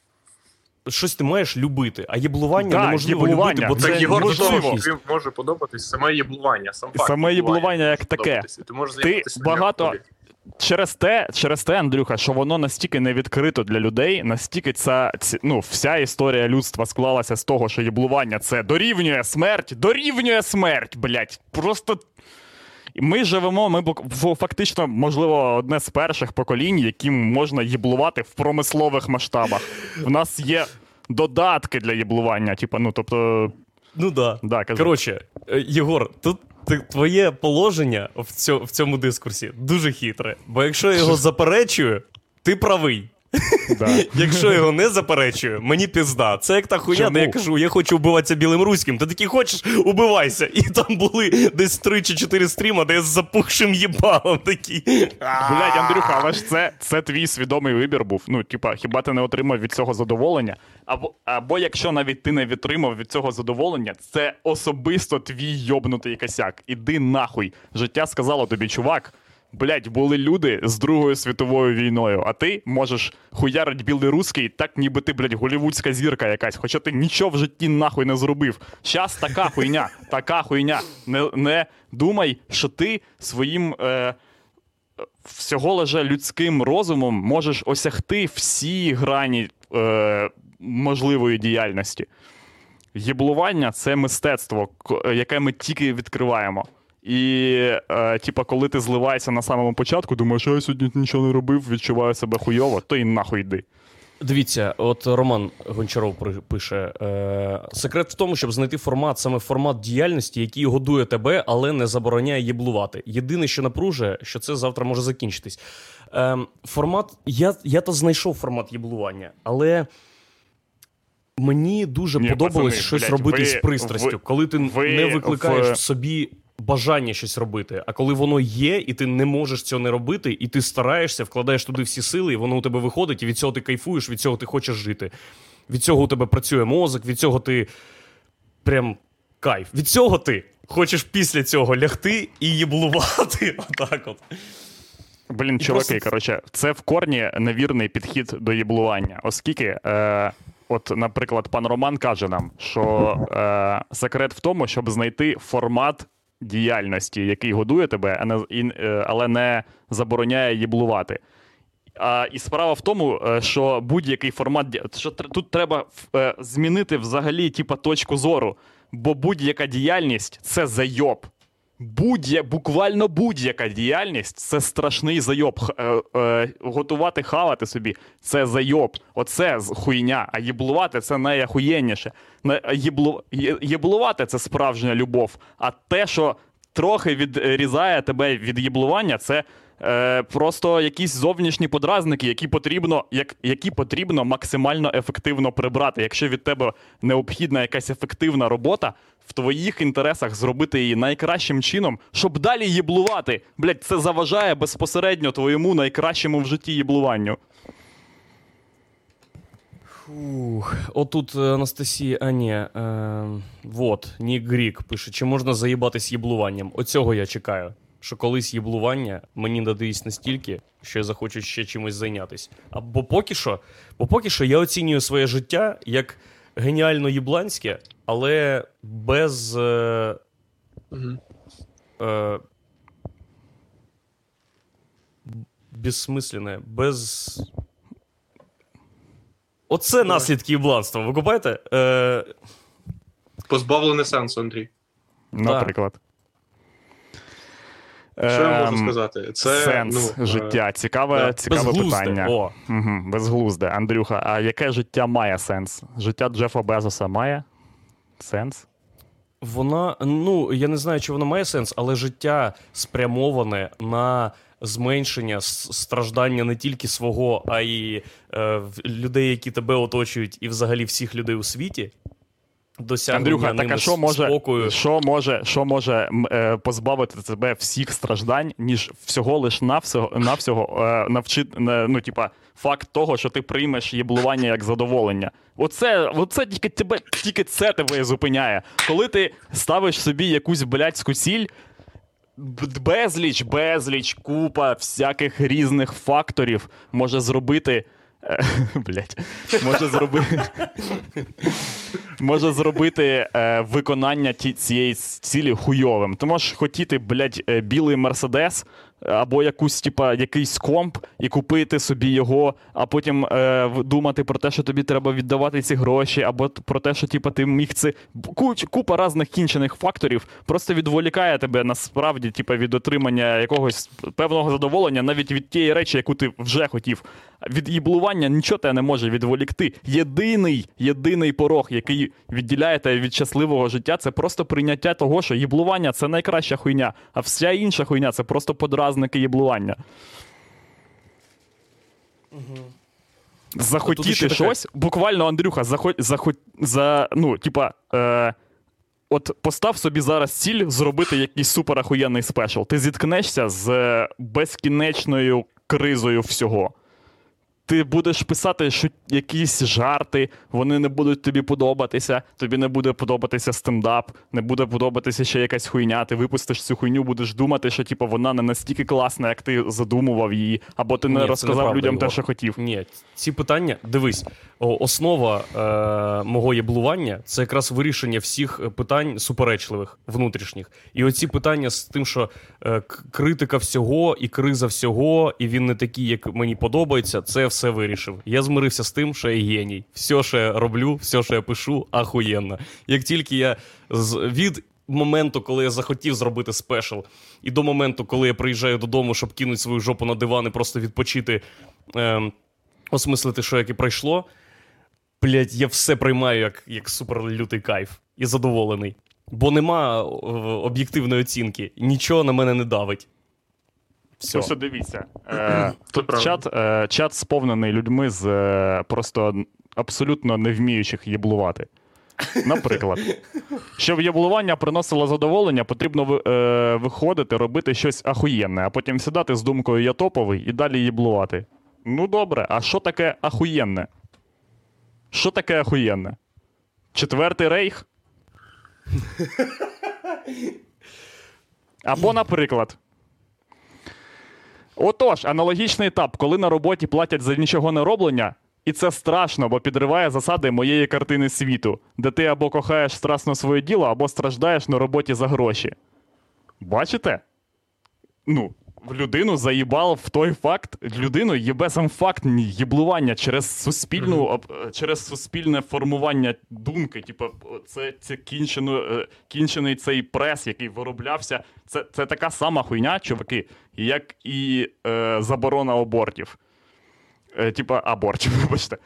Щось ти маєш любити, а єблування Да, неможливо єблування. любити, бо Так, це Так, Єгор, тобі може подобатись саме єблування, сам факт Саме єблування як таке. Ти можеш займатися багато- Через те, через те, Андрюха, що воно настільки не відкрито для людей, настільки ця ну, вся історія людства склалася з того, що єблування це дорівнює смерть, дорівнює смерть, блять. Просто. Ми живемо, ми фактично, можливо, одне з перших поколінь, яким можна єблувати в промислових масштабах. У нас є додатки для єблування. Типа, ну тобто, Ну да. да, кажу. Коротше, е, Єгор, тут твоє положення в цьому дискурсі дуже хитре. Бо якщо я його [LAUGHS] заперечую, ти правий. [LAUGHS] Якщо його не заперечую, мені пізда. Це як та хуйня, де я кажу, я хочу вбиватися білим руським. Ти такий хочеш, убивайся. І там були десь 3 чи 4 стріма, де я з запухшим їбалом такий. [LAUGHS] Блять, Андрюха, але ж це, це твій свідомий вибір був. Ну, типа, хіба ти не отримав від цього задоволення? Або, або якщо навіть ти не відтримав від цього задоволення, це особисто твій йобнутий косяк. Іди нахуй. Життя сказало тобі, чувак. Блять, були люди з Другою світовою війною, а ти можеш хуярить білий русський, так ніби ти, блять, голівудська зірка якась, хоча ти нічого в житті нахуй не зробив. Щас така хуйня, [LAUGHS] така хуйня. Не, не думай, що ти своїм. Е, всього лише людським розумом можеш осягти всі грані е, можливої діяльності. Єблування це мистецтво, яке ми тільки відкриваємо. І, е, типа, коли ти зливаєшся на самому початку, думаєш, що я сьогодні нічого не робив, відчуваю себе хуйово, то і нахуй йди. Дивіться, от Роман Гончаров пише: е, секрет в тому, щоб знайти формат, саме формат діяльності, який годує тебе, але не забороняє єблувати. Єдине, що напружує, що це завтра може закінчитись. Е, формат, я, я то знайшов формат єблування, але. Мені дуже Ні, подобалось пацани, щось блядь, робити ви- з пристрастю, ви- коли ти ви не викликаєш в собі бажання щось робити. А коли воно є, і ти не можеш цього не робити, і ти стараєшся, вкладаєш туди всі сили, і воно у тебе виходить, і від цього ти кайфуєш, від цього ти хочеш жити. Від цього у тебе працює мозок, від цього ти прям кайф. Від цього ти хочеш після цього лягти і їблувати. [LAUGHS] Отак от. Блін, чуваки, просто- коротше, це в корні невірний підхід до єблування, оскільки, е, от, наприклад, пан Роман каже нам, що е, секрет в тому, щоб знайти формат діяльності, який годує тебе, а не, і, е, але не забороняє їблувати. А, і справа в тому, е, що будь-який формат що тут треба е, змінити взагалі типа, точку зору, бо будь-яка діяльність це зайоб. Будь-я, буквально будь-яка діяльність це страшний зайоб. Е, е, готувати, хавати собі це зайоб. Оце хуйня. А єблувати це найахуєнніше. На Їблу, є- їблувати це справжня любов. А те, що трохи відрізає тебе від єблування, це е, просто якісь зовнішні подразники, які потрібно, як, які потрібно максимально ефективно прибрати. Якщо від тебе необхідна якась ефективна робота, в твоїх інтересах зробити її найкращим чином, щоб далі їблувати. Блять, це заважає безпосередньо твоєму найкращому в житті їблуванню. Фух, отут е, Анастасія, а ні, е, вот, Нік Грік пише, чи можна заїбатись їблуванням? Оцього я чекаю. Що колись їблування мені надається настільки, що я захочу ще чимось зайнятися. Або поки що, бо поки що я оцінюю своє життя як геніально їбланське, але без. Е, е, безсмисленне, без. Оце наслідки їбланства. Ви купаєте? Е, Позбавлений сенсу, Андрій. Наприклад. Що я можу Ем, сказати? Це Сенс ну, е, життя. Цікаве, да. цікаве безглузде. питання. О, Угу, безглузде. Андрюха, а яке життя має сенс? Життя Джефа Безоса має сенс? вона, ну я не знаю, чи воно має сенс, але життя спрямоване на зменшення страждання не тільки свого, а й е, людей, які тебе оточують, і взагалі всіх людей у світі. Досягнення Андрюха, так а що може, спокою. що може, що може е, позбавити тебе всіх страждань, ніж всього лиш навсього, навсього е, навчити, ну, типа, факт того, що ти приймеш їблування як задоволення. Оце, оце тільки тебе, тільки це тебе зупиняє. Коли ти ставиш собі якусь блядську ціль, безліч, безліч, купа всяких різних факторів може зробити. [LAUGHS] Блять, може зробити. може зробити виконання цієї цілі хуйовим. Ти можеш хотіти, блядь, е, білий мерседес або якусь, типа, якийсь комп і купити собі його, а потім е, думати про те, що тобі треба віддавати ці гроші, або про те, що типа, ти міг це. Куч, купа різних кінчених факторів просто відволікає тебе насправді, типа, від отримання якогось певного задоволення, навіть від тієї речі, яку ти вже хотів. Від їблування нічого тебе не може відволікти. Єдиний, єдиний порог, який відділяє тебе від щасливого життя, це просто прийняття того, що їблування це найкраща хуйня, а вся інша хуйня це просто подразники їблування. Захотіти ще таке- щось, буквально, Андрюха, захоть, захоть, за, ну, типа, е, от постав собі зараз ціль зробити якийсь суперахуєнний спешл. Ти зіткнешся з безкінечною кризою всього. Ти будеш писати що якісь жарти, вони не будуть тобі подобатися, тобі не буде подобатися стендап, не буде подобатися ще якась хуйня. Ти випустиш цю хуйню, будеш думати, що типу, вона не настільки класна, як ти задумував її, або ти не Ні, розказав неправда, людям те, що хотів. Ні, ці питання, дивись, основа е, мого єблування це якраз вирішення всіх е, питань суперечливих, внутрішніх. І оці питання з тим, що е, критика всього і криза всього, і він не такий, як мені подобається, це все вирішив. Я змирився з тим, що я геній. Все, що я роблю, все, що я пишу, ахуєнно. Як тільки я з від. Моменту, коли я захотів зробити спешл, і до моменту, коли я приїжджаю додому, щоб кинути свою жопу на диван і просто відпочити, ем, осмислити, що як і пройшло. Блять, я все приймаю як, як суперлютий кайф і задоволений. Бо нема об'єктивної оцінки, нічого на мене не давить. Все. Ось дивіться. Е, правда. чат, е, чат сповнений людьми з е, просто абсолютно не вміючих єблувати. Наприклад, [LAUGHS] щоб єблування приносило задоволення, потрібно е, виходити, робити щось ахуєнне, а потім сідати з думкою я топовий і далі єблувати. Ну добре, а що таке ахуєнне? Що таке ахуєнне? Четвертий рейх? Або, наприклад, Отож, аналогічний етап, коли на роботі платять за нічого не роблення, і це страшно, бо підриває засади моєї картини світу, де ти або кохаєш страсно своє діло, або страждаєш на роботі за гроші. Бачите? Ну, людину заїбав в той факт, людину їбе сам факт їблування через суспільну, е, через суспільне формування думки. Типу, це, це кінчено, е, кінчений цей прес, який вироблявся. Це, це така сама хуйня, чуваки, як і е, заборона абортів. Е, типа абортів, [LAUGHS] вибачте.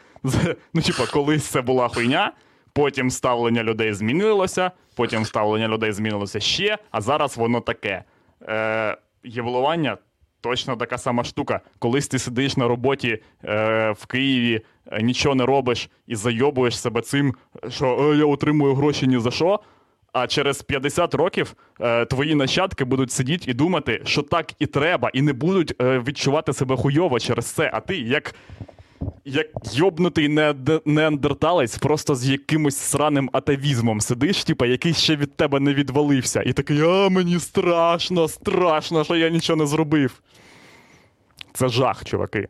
Ну, типа, колись це була хуйня. Потім ставлення людей змінилося, потім ставлення людей змінилося ще, а зараз воно таке. Е, єволування точно така сама штука. Колись ти сидиш на роботі е, в Києві, е, нічого не робиш і зайобуєш себе цим, що е, я отримую гроші ні за що. А через 50 років е, твої нащадки будуть сидіти і думати, що так і треба, і не будуть е, відчувати себе хуйово через це. А ти, як, як йобнутий неандерталець, просто з якимось сраним атавізмом сидиш, типа, який ще від тебе не відвалився. І такий, а мені страшно, страшно, що я нічого не зробив. Це жах, чуваки.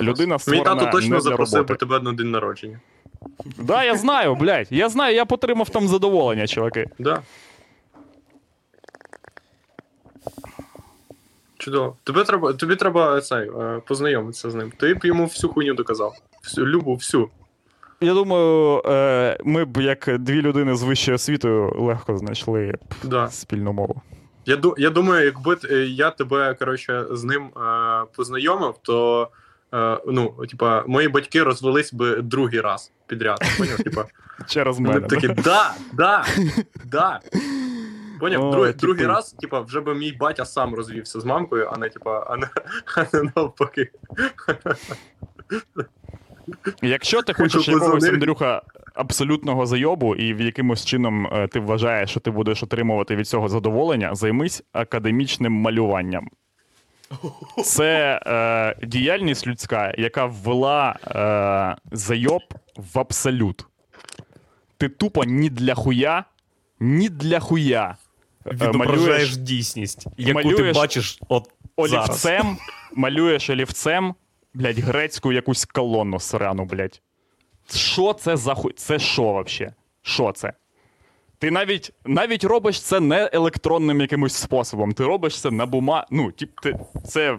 Людина Мій тато точно не для запросив би тебе на день народження. Да, я знаю, блядь. Я знаю, я потримав там задоволення, чуваки. Да. Чудово. Тобі треба, тобі треба цей, е, познайомитися з ним. Ти б йому всю хуйню доказав. Всю, любу, всю. Я думаю, е, ми б як дві людини з вищою освітою легко знайшли Да. спільну мову. Я, я думаю, якби е, я тебе коротше, з ним познайомив, то ну, типа, мої батьки розвелись би другий раз підряд. Поняв? Типа, [LAUGHS] Через вони мене. б такі, да, да, да. [LAUGHS] Поняв, другий, типу. другий раз, типа, вже би мій батя сам розвівся з мамкою, а не типа, а не, [LAUGHS] а не навпаки. Якщо ти хочеш Типу, якогось. Андрюха абсолютного зайобу, і в якимось чином е, ти вважаєш, що ти будеш отримувати від цього задоволення, займись академічним малюванням. Це е, діяльність людська, яка ввела е, зайоб в абсолют. Ти тупо ні для хуя, ні для хуя. Відображаєш дійсність, яку ти бачиш от зараз. олівцем, малюєш олівцем, блядь, грецьку якусь колонну срану, блядь. Що це за хуй? Це що вообще? Що це? Ти навіть, навіть робиш це не електронним якимось способом. Ти робиш це на бума. Ну, тип, ти, це,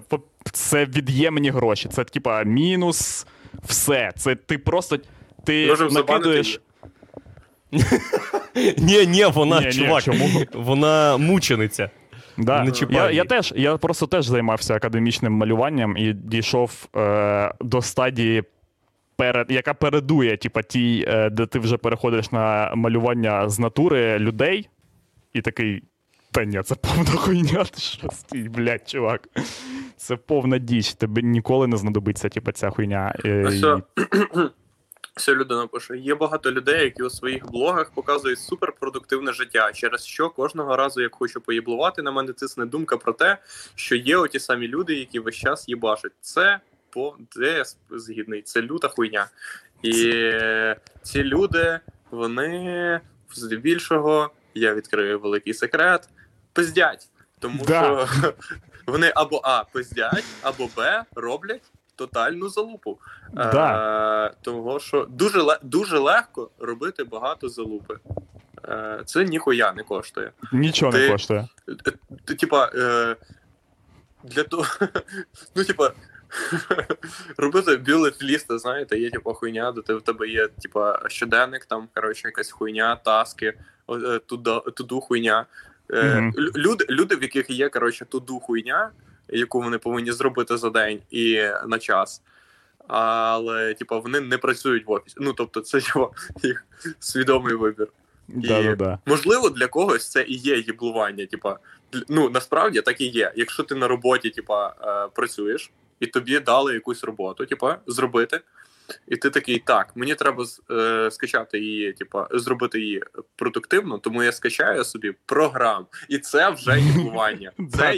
це від'ємні гроші. Це типа мінус все. Це ти просто. Ти накидуєш. [LAUGHS] Ні, ні, вона, Ні, ні, чувак, чому? вона мучениця. Да. Не я, я, теж, я просто теж займався академічним малюванням і дійшов е, до стадії, перед, яка передує, типа, тій, е, де ти вже переходиш на малювання з натури людей, і такий. Та ні, це повна хуйня, ти що стій, блядь, чувак. Це повна діч, тобі ніколи не знадобиться, типа, ця хуйня. Е, А і-? Все людина пише. Є багато людей, які у своїх блогах показують суперпродуктивне життя, через що кожного разу, як хочу поїблувати, на мене тисне думка про те, що є оті самі люди, які весь час їбашать. Це по де згідний, це люта хуйня. І ці люди, вони здебільшого, я відкрию великий секрет, пиздять. Тому Да. що [LAUGHS] вони або А пиздять, або Б роблять тотальну залупу. Да. Е, того, що дуже, дуже легко робити багато залупи. Е, це ніхуя не коштує. Нічого не коштує. Е, Ти, типа, е, для того. [LAUGHS] Ну, типа. [LAUGHS] Робити білет ліста, знаєте, є типа хуйня, де ти, в тебе є, типа, щоденник, там, коротше, якась хуйня, таски, е, туду хуйня. Е, Мгм. лю- люди, люди, в яких є, коротше, туду хуйня, яку вони повинні зробити за день і на час. Але, типа, вони не працюють в офісі. Ну, тобто, це його їх свідомий вибір. Да-да-да. Можливо, для когось це і є їблування. Типа, ну насправді так і є. Якщо ти на роботі, типа, е, працюєш, і тобі дали якусь роботу, типа, зробити. І ти такий, так, мені треба е, скачати її, типа, зробити її продуктивно, тому я скачаю собі програм. І це вже [LAUGHS] їблування. Це. Це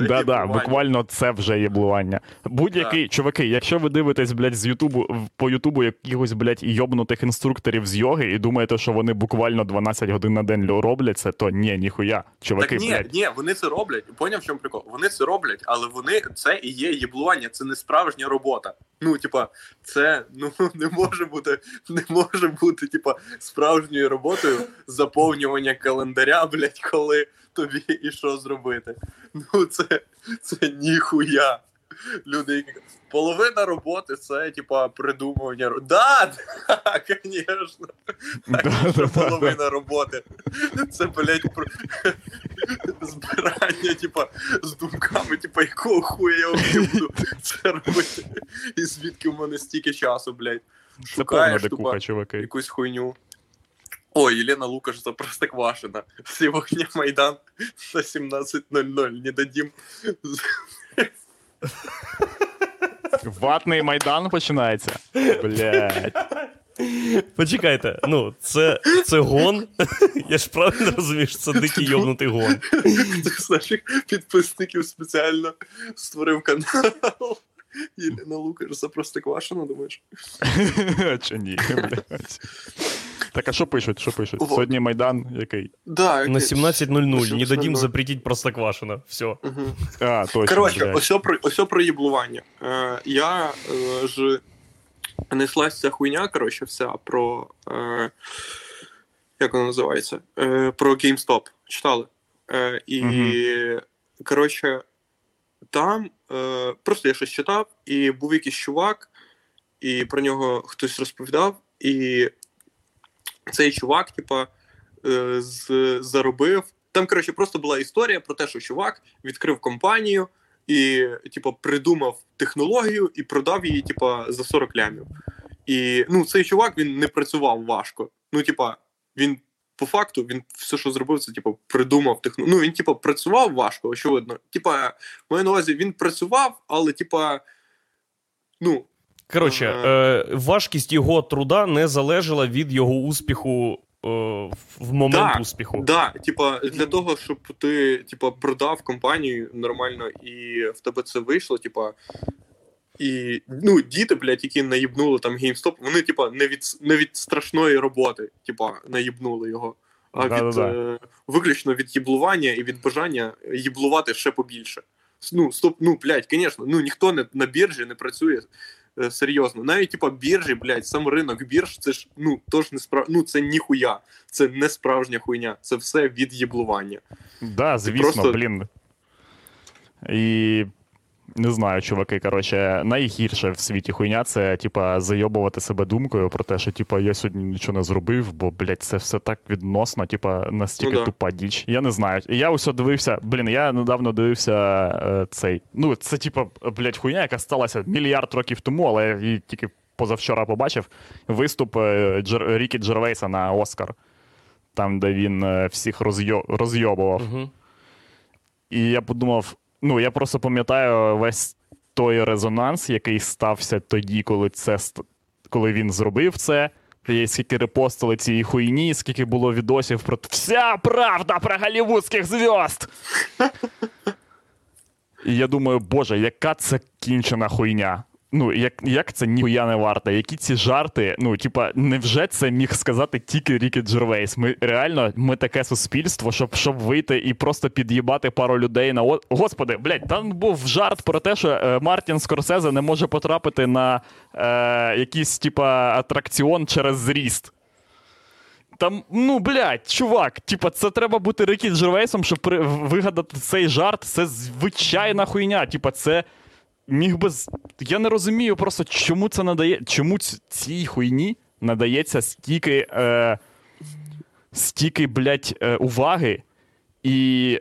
Да, да, буквально це вже є блування. Будь-який, чуваки, якщо ви дивитесь, блядь, з Ютубу по Ютубу якихось, блядь, йобнутих інструкторів з йоги і думаєте, що вони буквально 12 годин на день роблять це, то ні, ніхуя. Чуваки, Так ні, блядь. ні, вони це роблять. Поняв, в чому прикол? Вони це роблять, але вони це і є їблування, це не справжня робота. Ну, типа, це ну [LAUGHS] не може бути, не може бути, типа, справжньою роботою заповнювання календаря, блядь, коли тобі і що зробити. Ну, це, це ніхуя. Люди, які половина роботи це, типа, придумування. [LAUGHS] Да, да, звісно. Половина роботи. Це, блядь, про... [LAUGHS] збирання, типа, з думками, типа, якого хуя я взагалі [LAUGHS] буду це робити. І звідки в мене стільки часу, блядь. Це повна шукаєш дикуха, чуваки. якусь хуйню. Ой, Елена Лукаш за Простоквашино. Сегодня Майдан на 17.00. Не дадим. Ватний майдан починається. Блять. Почекайте, ну, це, це гон. [LAUGHS] Я ж правильно розумію, що це дикий йобнутий гон. Хтось з наших підписників спеціально створив канал. Єлена Лукаш за Простоквашино, думаєш? Чи ні, блять. Так, а що пишуть? Що пишуть? Во. Сьогодні майдан який? Да, На 17.00 не дадим 17:00. запретить Простоквашино. Все. Угу. А, точно. Коротше, ось про, ось про їблування. Е, я е, ж неслась ця хуйня, коротше, вся про. Е, як вона називається? Е, про GameStop. Читали. Е, і, Мгм. коротше, там е, просто я щось читав, і був якийсь чувак, і про нього хтось розповідав, і цей чувак, типа, е, заробив. Там, коротше, просто була історія про те, що чувак відкрив компанію і, типа, придумав технологію і продав її, типа, за 40 лямів. І ну, цей чувак він не працював важко. Ну, типа, він по факту він все, що зробив, це типа придумав технологію. Ну, він, типа, працював важко, очевидно. Типа, маю на увазі, він працював, але, типа, ну, Коротше, е, важкість його труда не залежала від його успіху е, в момент Да, успіху. Да, типа, для того, щоб ти типа, продав компанію нормально і в тебе це вийшло, типа. І ну, діти, блядь, які наїбнули там GameStop, вони, типа, не від, не від страшної роботи, типа, наїбнули його, а від Да-да-да. е, виключно від їблування і від бажання їблувати ще побільше. Ну, стоп, ну, блядь, звісно, ну ніхто не, на біржі не працює е, серйозно. Навіть, типа, біржі, блядь, сам ринок бірж, це ж ну, тож не справ... ну, це ніхуя. Це не справжня хуйня, це все від їблування. Да, звісно, просто- блін. І не знаю, чуваки, коротше, найгірше в світі хуйня це, типа, зайобувати себе думкою про те, що типа я сьогодні нічого не зробив, бо, блядь, це все так відносно, типа, настільки Ну да. тупа діч. Я не знаю. Я усе дивився, блін, я недавно дивився е, цей. Ну, це, типа, блядь, хуйня, яка сталася мільярд років тому, але я її тільки позавчора побачив. Виступ е, Джер... Рікі Джервейса на Оскар. Там, де він е, всіх розйо... розйобував. Угу. І я подумав: ну, я просто пам'ятаю весь той резонанс, який стався тоді, коли це коли він зробив це. І скільки репостили цієї хуйні, скільки було відосів про вся правда про голівудських зв'язд. [LAUGHS] І я думаю, боже, яка це кінчена хуйня. Ну, як, як це ніхуя не варте? Які ці жарти? Ну, типа, невже це міг сказати тільки Рікі Джервейс? Ми реально, ми таке суспільство, щоб, щоб вийти і просто під'їбати пару людей на. Господи, блядь, там був жарт про те, що е, Мартін Скорсезе не може потрапити на е, якийсь, типа, атракціон через зріст. Там, ну, блядь, чувак, типа, це треба бути Рікі Джервейсом, щоб при... вигадати цей жарт. Це звичайна хуйня. Типа, це міг би. Я не розумію просто, чому це надає. Чому цій хуйні надається стільки. Е... Стільки, блядь, е, уваги. І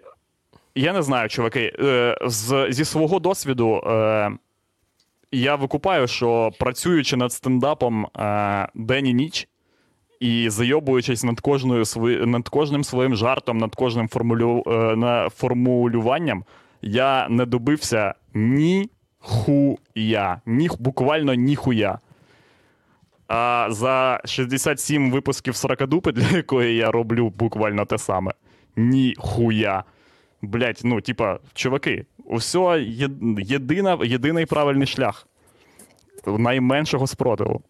я не знаю, чуваки, е, з, зі свого досвіду. Е... Я викупаю, що працюючи над стендапом е, день і ніч, і зайобуючись над кожною свої, над кожним своїм жартом, над кожним формулю, е, формулюванням, я не добився ні хуя. Ні, буквально ніхуя. А за 67 випусків 40 дупи, [LAUGHS] для якої я роблю буквально те саме. Ніхуя. Блять, ну, типа, чуваки, усе єдина, єдиний правильний шлях. Найменшого спротиву.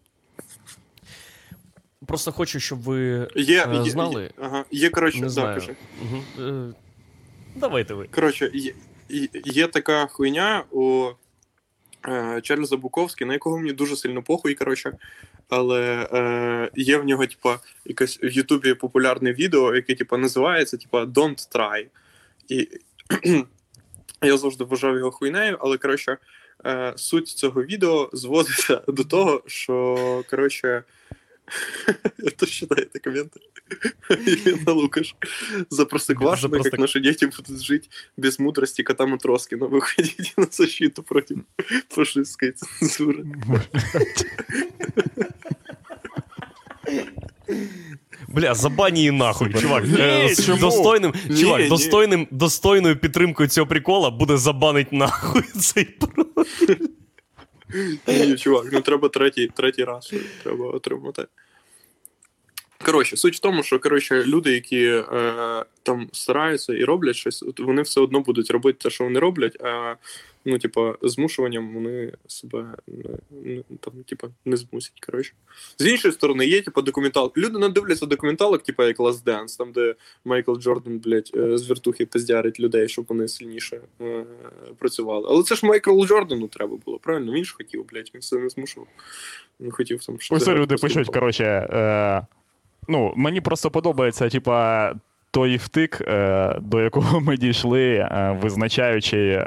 Просто хочу, щоб ви Є, е, є, знали. Є, ага, є коротше, Не знаю. кажи. Угу. Е, давайте ви. Коротше, є, є- є така хуйня у Чарльза Буковський, на якого мені дуже сильно похуй, коротше. Але е, є в нього, типа, якесь в Ютубі популярне відео, яке, типа, називається типа Don't Try. І [CLEARS THROAT] я завжди вважав його хуйнею, але коротше, е, суть цього відео зводиться до того, що коротше. [LAUGHS] Это считает комментарий. [LAUGHS] Елена Лукаш. За простоквашино, как наши дети будут жить без мудрости кота Матроскина. Выходите [LAUGHS] на защиту против фашистской цензуры. Бля, забани і нахуй, чувак. Ні, э, чому? Достойним, ні, чувак, ні. достойним, достойною підтримкою цього прикола буде забанить нахуй цей профіль. [LAUGHS] Ні, чувак, ну треба третій, третій раз. Треба отримати. Коротше, суть в тому, що коротше, люди, які е, там стараються і роблять щось, вони все одно будуть робити те, що вони роблять, а ну, типа, змушуванням вони себе не, не, там, типа, не змусять. Коротше. З іншої сторони, є типа документал. Люди не дивляться документалок, типа як Last Dance, там, де Майкл Джордан, блядь, е, з вертухи пиздярить людей, щоб вони сильніше е, працювали. Але це ж Майкл Джордану треба було, правильно? Він ж хотів, блядь, він все не змушував. Він хотів там щось. Ось люди пишуть, коротше, е, ну, мені просто подобається, типа, той втик, е, до якого ми дійшли, е, визначаючи.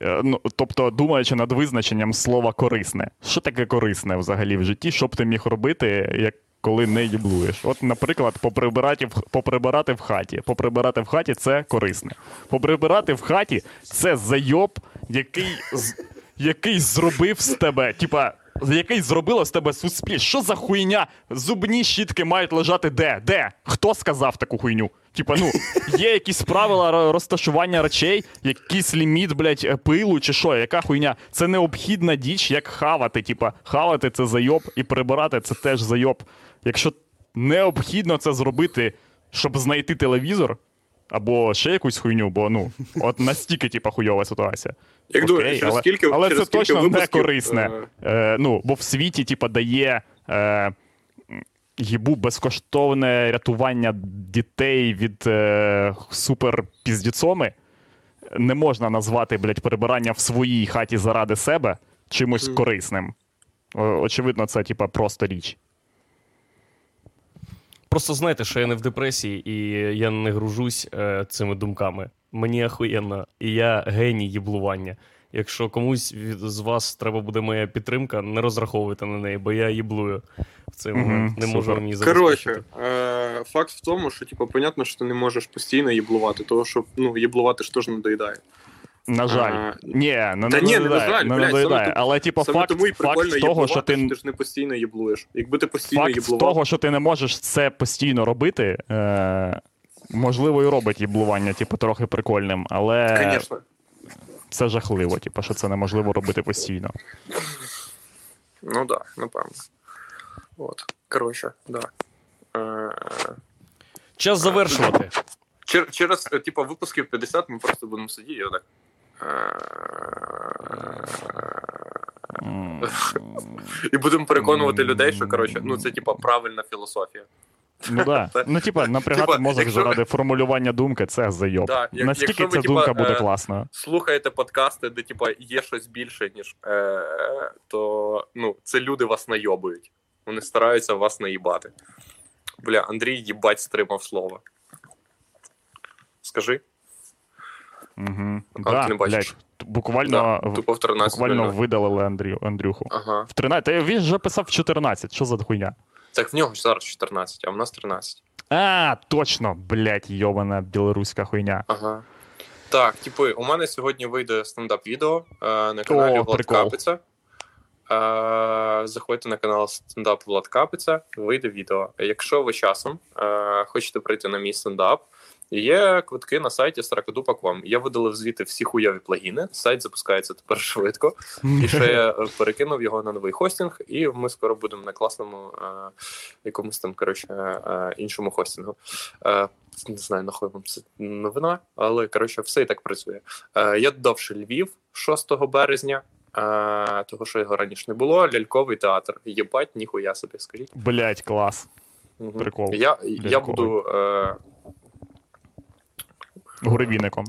Ем, е, ну, тобто, думаючи над визначенням слова корисне. Що таке корисне взагалі в житті? Що б ти міг робити, як коли не їблуєш? От, наприклад, поприбирати поприбирати в хаті. Поприбирати в хаті це корисне. Поприбирати в хаті це зайоб, який, який зробив з тебе, типа. Який зробило з тебе суспільство? Що за хуйня? Зубні щітки мають лежати де? Де? Хто сказав таку хуйню? Типа, ну, [LAUGHS] є якісь правила розташування речей, якийсь ліміт, блядь, е, пилу чи що, яка хуйня? Це необхідна діч, як хавати. Типа, хавати це зайоб, і прибирати це теж зайоб. Якщо необхідно це зробити, щоб знайти телевізор, або ще якусь хуйню, бо ну, от настільки, типа, хуйова ситуація. Як Окей, думаєш, через але, скільки але через це скільки точно не корисне. е, Е, ну, бо в світі, типа, дає е, їбу безкоштовне рятування дітей від е, суперпіздіцоми. Не можна назвати, блядь, перебирання в своїй хаті заради себе чимось корисним. Очевидно, це, типа, просто річ. Просто знаєте, що я не в депресії і я не гружусь е, цими думками. Мені ахуєнно, і я геній їблування. Якщо комусь від, з вас треба буде моя підтримка, не розраховуйте на неї, бо я їблую в цей момент. Не можу супер. вам. Коротше, е, факт в тому, що типу, понятно, що ти не можеш постійно їблувати, тому що ну, їблувати ж теж надоїдає. На жаль. А, Ні, не Та ні, не на жаль, не блядь, надоїдає. Але, типу, Саме факт, тому і факт прикольно того, що ти ти ж не постійно їблуєш. Якби ти постійно Факт їблував, того, що ти не можеш це постійно робити, е, можливо, і робить їблування, типу, трохи прикольним, але звісно. це жахливо, типу, що це неможливо робити постійно. Ну так, да, напевно. От. Коротше, да. Е, Час завершувати. чер- через, е, типу, випусків 50 ми просто будемо сидіти і отак. І будемо переконувати людей, що коротше, ну це типа правильна філософія. Ну да. Ну, типа, напрягати Типа, мозок якщо- заради формулювання думки це зайоб. Да, як- Наскільки якщо ви, ця типа, думка буде е, класною? Слухаєте подкасти, де типа є щось більше, ніж е, то ну, це люди вас найобують. Вони стараються вас наїбати. Бля, Андрій їбать стримав слово. Скажи. Угу. А, Да, ти не бачиш. блядь, тупо в- Тупо в 13 буквально видалили Андрію, Андрюху. Ага. В 13. Та він же писав в 14. Що за хуйня? Так в нього зараз 14, а в нас 13. А, точно, блядь, йобана білоруська хуйня. Ага. Так, типи, у мене сьогодні вийде стендап-відео е, на каналі О, Влад прикол. Капиця. Е, заходьте на канал стендап Влад Капиця, вийде відео. Якщо ви часом е, хочете прийти на мій стендап, є квитки на сайті Стракодупа.com. Я видалив звідти всі хуйові плагіни. Сайт запускається тепер швидко. І ще я е, перекинув його на новий хостинг, і ми скоро будемо на класному е, якомусь там, коротше, е, іншому хостингу. Е, не знаю, нахуй вам це новина, але коротше, все і так працює. Е, я додав ще Львів 6 березня. Е, того, що його раніше не було, ляльковий театр. Єбать, ніхуя собі, скажіть. Блядь, клас. Мгм. Прикол. Я, я буду. Е, Гурвіником.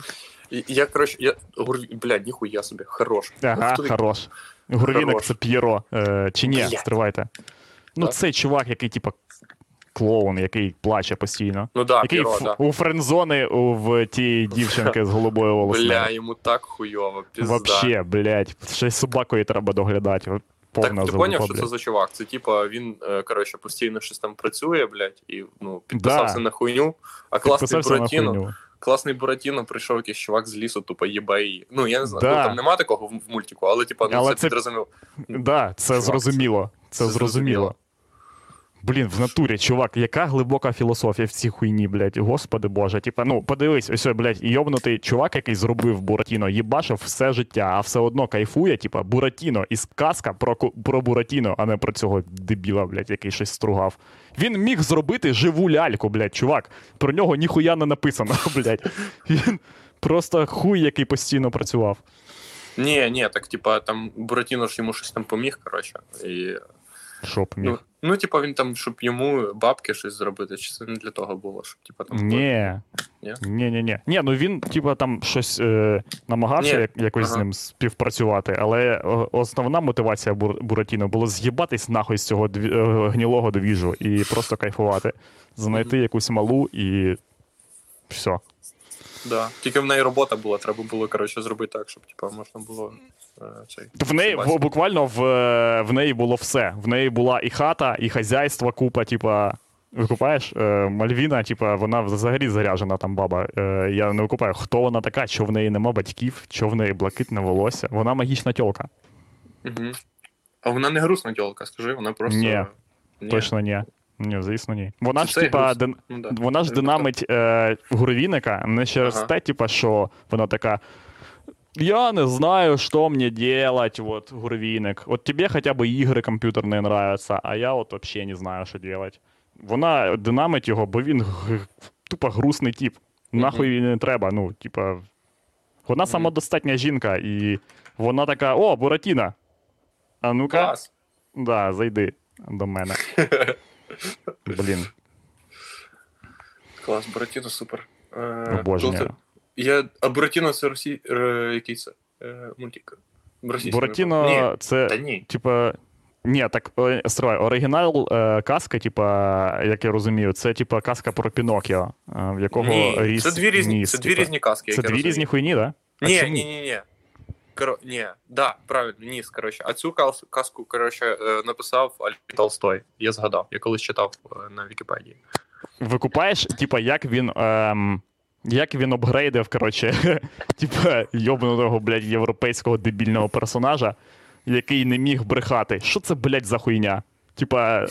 я, коротше, я, гур... блядь, ніхуя собі, хорош. Ага, Хто хорош. Гурвіник це П'єро. Е, чи ні, Блядь. стривайте. Ну, Так. цей чувак, який, типа, клоун, який плаче постійно. Ну да, який Піро, ф- да. у френдзони у- в тієї дівчинки з голубою волосною. Бля, йому так хуйово, пізда. Вообще, блядь, ще й собакою треба доглядати. От Так, Повна ти залупа, поняв, що це блядь. за чувак? Це типа він, е, коротше, постійно щось там працює, блядь, і ну, підписався Да. на хуйню, а класний Підписався на Буратіно, хуйню. Класний Буратіно прийшов якийсь чувак з лісу, тупо її. Ну, я не знаю, Да. ну, там нема такого в, мультику, але типа, ну, Але це це- підрозумів. Да, це зрозуміло. Це це зрозуміло. Блін, в натурі, чувак, яка глибока філософія в цій хуйні, блядь, господи боже. Типа, ну, подивись, ось, блядь, йобнутий чувак, який зробив Буратіно, їбашив все життя, а все одно кайфує, типа, Буратіно, із казка про, про Буратіно, а не про цього дебіла, блядь, який щось стругав. Він міг зробити живу ляльку, блядь, чувак. Про нього ніхуя не написано, [LAUGHS] блядь. Він просто хуй, який постійно працював. Ні, ні, так типа там Буратіно ж йому щось там поміг, коротше. І, Щоб міг. ну, ну, типа, він там, щоб йому бабки щось зробити, чи це не для того було, щоб типа там. Ні. Ні? Ні, ні, ні. Ні, ну він, типа, там щось е, намагався як- якось з ним співпрацювати, але основна мотивація Бур- Буратіно було з'їбатись нахуй з цього дві, е, гнілого двіжу і просто кайфувати. Знайти якусь малу і все. Да. Тільки в неї робота була, треба було, коротше, зробити так, щоб типа можна було цей. В неї в, буквально в, е, в неї було все. В неї була і хата, і хазяйство, купа, типа. Викупаєш? Е, Мальвіна, типа, вона взагалі заряжена там баба. Е, я не викупаю, хто вона така, що в неї нема батьків, що в неї блакитне волосся. Вона магічна тьолка. Угу. А вона не грустна тьолка, скажи, вона просто. Ні, Ні. Точно ні. Ні, звісно, ні. Вона Це ж, типа, дин... Ну, да. вона ж динамить е, Гурвіника не через Ага. те, типа, що вона така. Я не знаю, что мне делать, вот, Гурвіник. От тебе хотя бы ігри комп'ютерні нравятся, а я от вообще не знаю, що делать. Вона динамить його, бо він тупо грустний тип. Нахуй він не треба. Ну, типа. Вона самодостатня жінка, і вона така: о, Буратіна. А ну-ка, Клас. да, зайди до мене. [LAUGHS] Блін, Клас, Буратіно супер. Е, обожнюю. Я... А Буратіно це Росій... е, який це? Е, мультик. Російський, Буратіно. Це, та ні. типа. Ні, так стривай, оригінал е, казка, типа, як я розумію, це типа казка про Пінокіо, е, в якого Ні, ріс це дві різні, ніс, це дві різні казки. Це дві розумію. різні хуйні, да? Ні, ні, ні, ні. Коро... Ні, да, правильно, ніс, коротше. А цю казку, коротше, е, написав Альф Толстой. Я згадав, я колись читав на Вікіпедії. Викупаєш, типа, як він. Ем, як він обгрейдив, коротше, [LAUGHS] типа, йобнутого, блядь, європейського дебільного персонажа, який не міг брехати. Що це, блядь, за хуйня? Типа.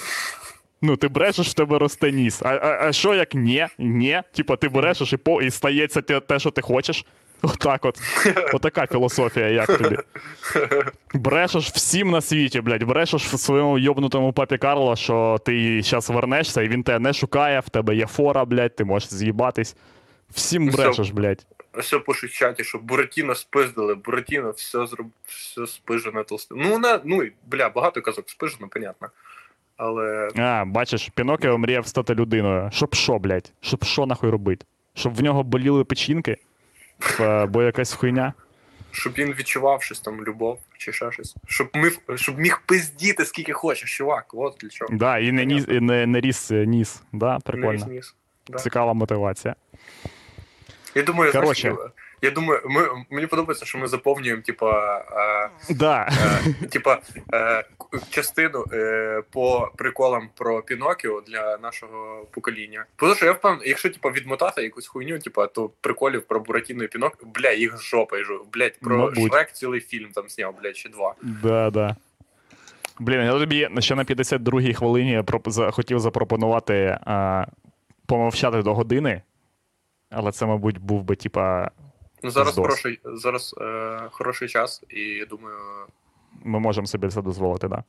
Ну, ти брешеш, в тебе росте ніс. А, а, а що як ні? Ні? Типа, ти брешеш і, по, і стається те, те, що ти хочеш. Отак от. Отака філософія, як тобі. Брешеш всім на світі, блядь. Брешеш в своєму йобнутому папі Карло, що ти зараз вернешся, і він тебе не шукає, в тебе є фора, блядь, ти можеш з'їбатись. Всім брешеш, блядь. Все пишуть в чаті, що Буратіно спиздили, Буратіно все зроб... все спижено толстим. Ну, вона, ну, бля, багато казок спижено, понятно. Але А, бачиш, Пінокіо мріяв стати людиною. Щоб що, блядь? Щоб що нахуй робити? Щоб в нього боліли печінки? [LAUGHS] Бо якась хуйня. щоб він відчував щось там, любов чи ще щось. Щоб, міг, щоб міг пиздіти скільки хочеш, чувак, от для чого. Да, і не, ніс, і не, не ріс е, ніс. Да, Не прикольно. різніс. Да. Цікава мотивація. Я думаю, Короче. знаєш, я думаю, ми, мені подобається, що ми заповнюємо, типа, е, Да. е, типа, е, частину е, по приколам про Пінокіо для нашого покоління. Тому що я впевнений, якщо типа відмотати якусь хуйню, типа, то приколів про Буратіно і Пінокіо, бля, їх жопа жу. Блять, про Мабуть. Шрек цілий фільм там зняв, блять, чи два. Да, да. Блін, я тобі ще на 52-й хвилині хотів запропонувати а, помовчати до години, але це, мабуть, був би, типа, Ну зараз Здос. хороший, зараз е, хороший час, і я думаю, ми можемо собі це дозволити, да.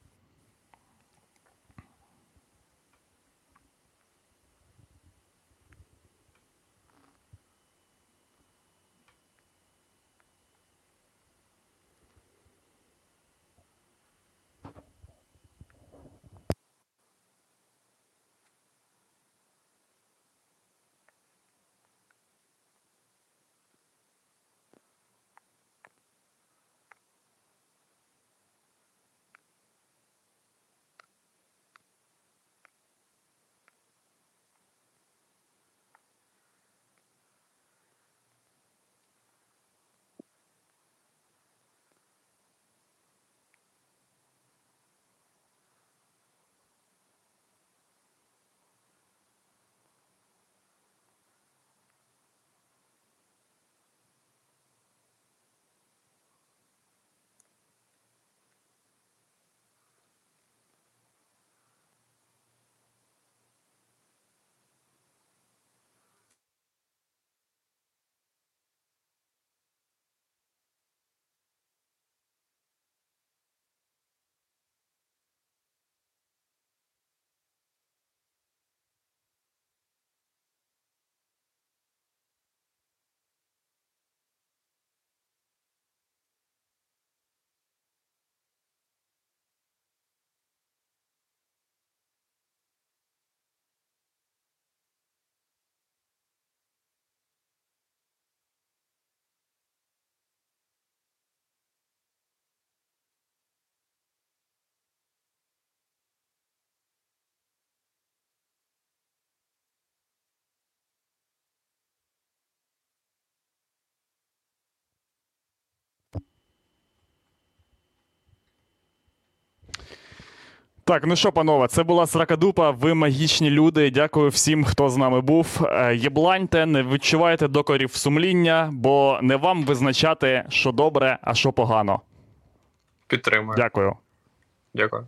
Так, ну що, панове, це була Сракадупа. Ви магічні люди. Дякую всім, хто з нами був. Е, Єбланьте, не відчувайте докорів сумління, бо не вам визначати, що добре, а що погано. Підтримую. Дякую. Дякую.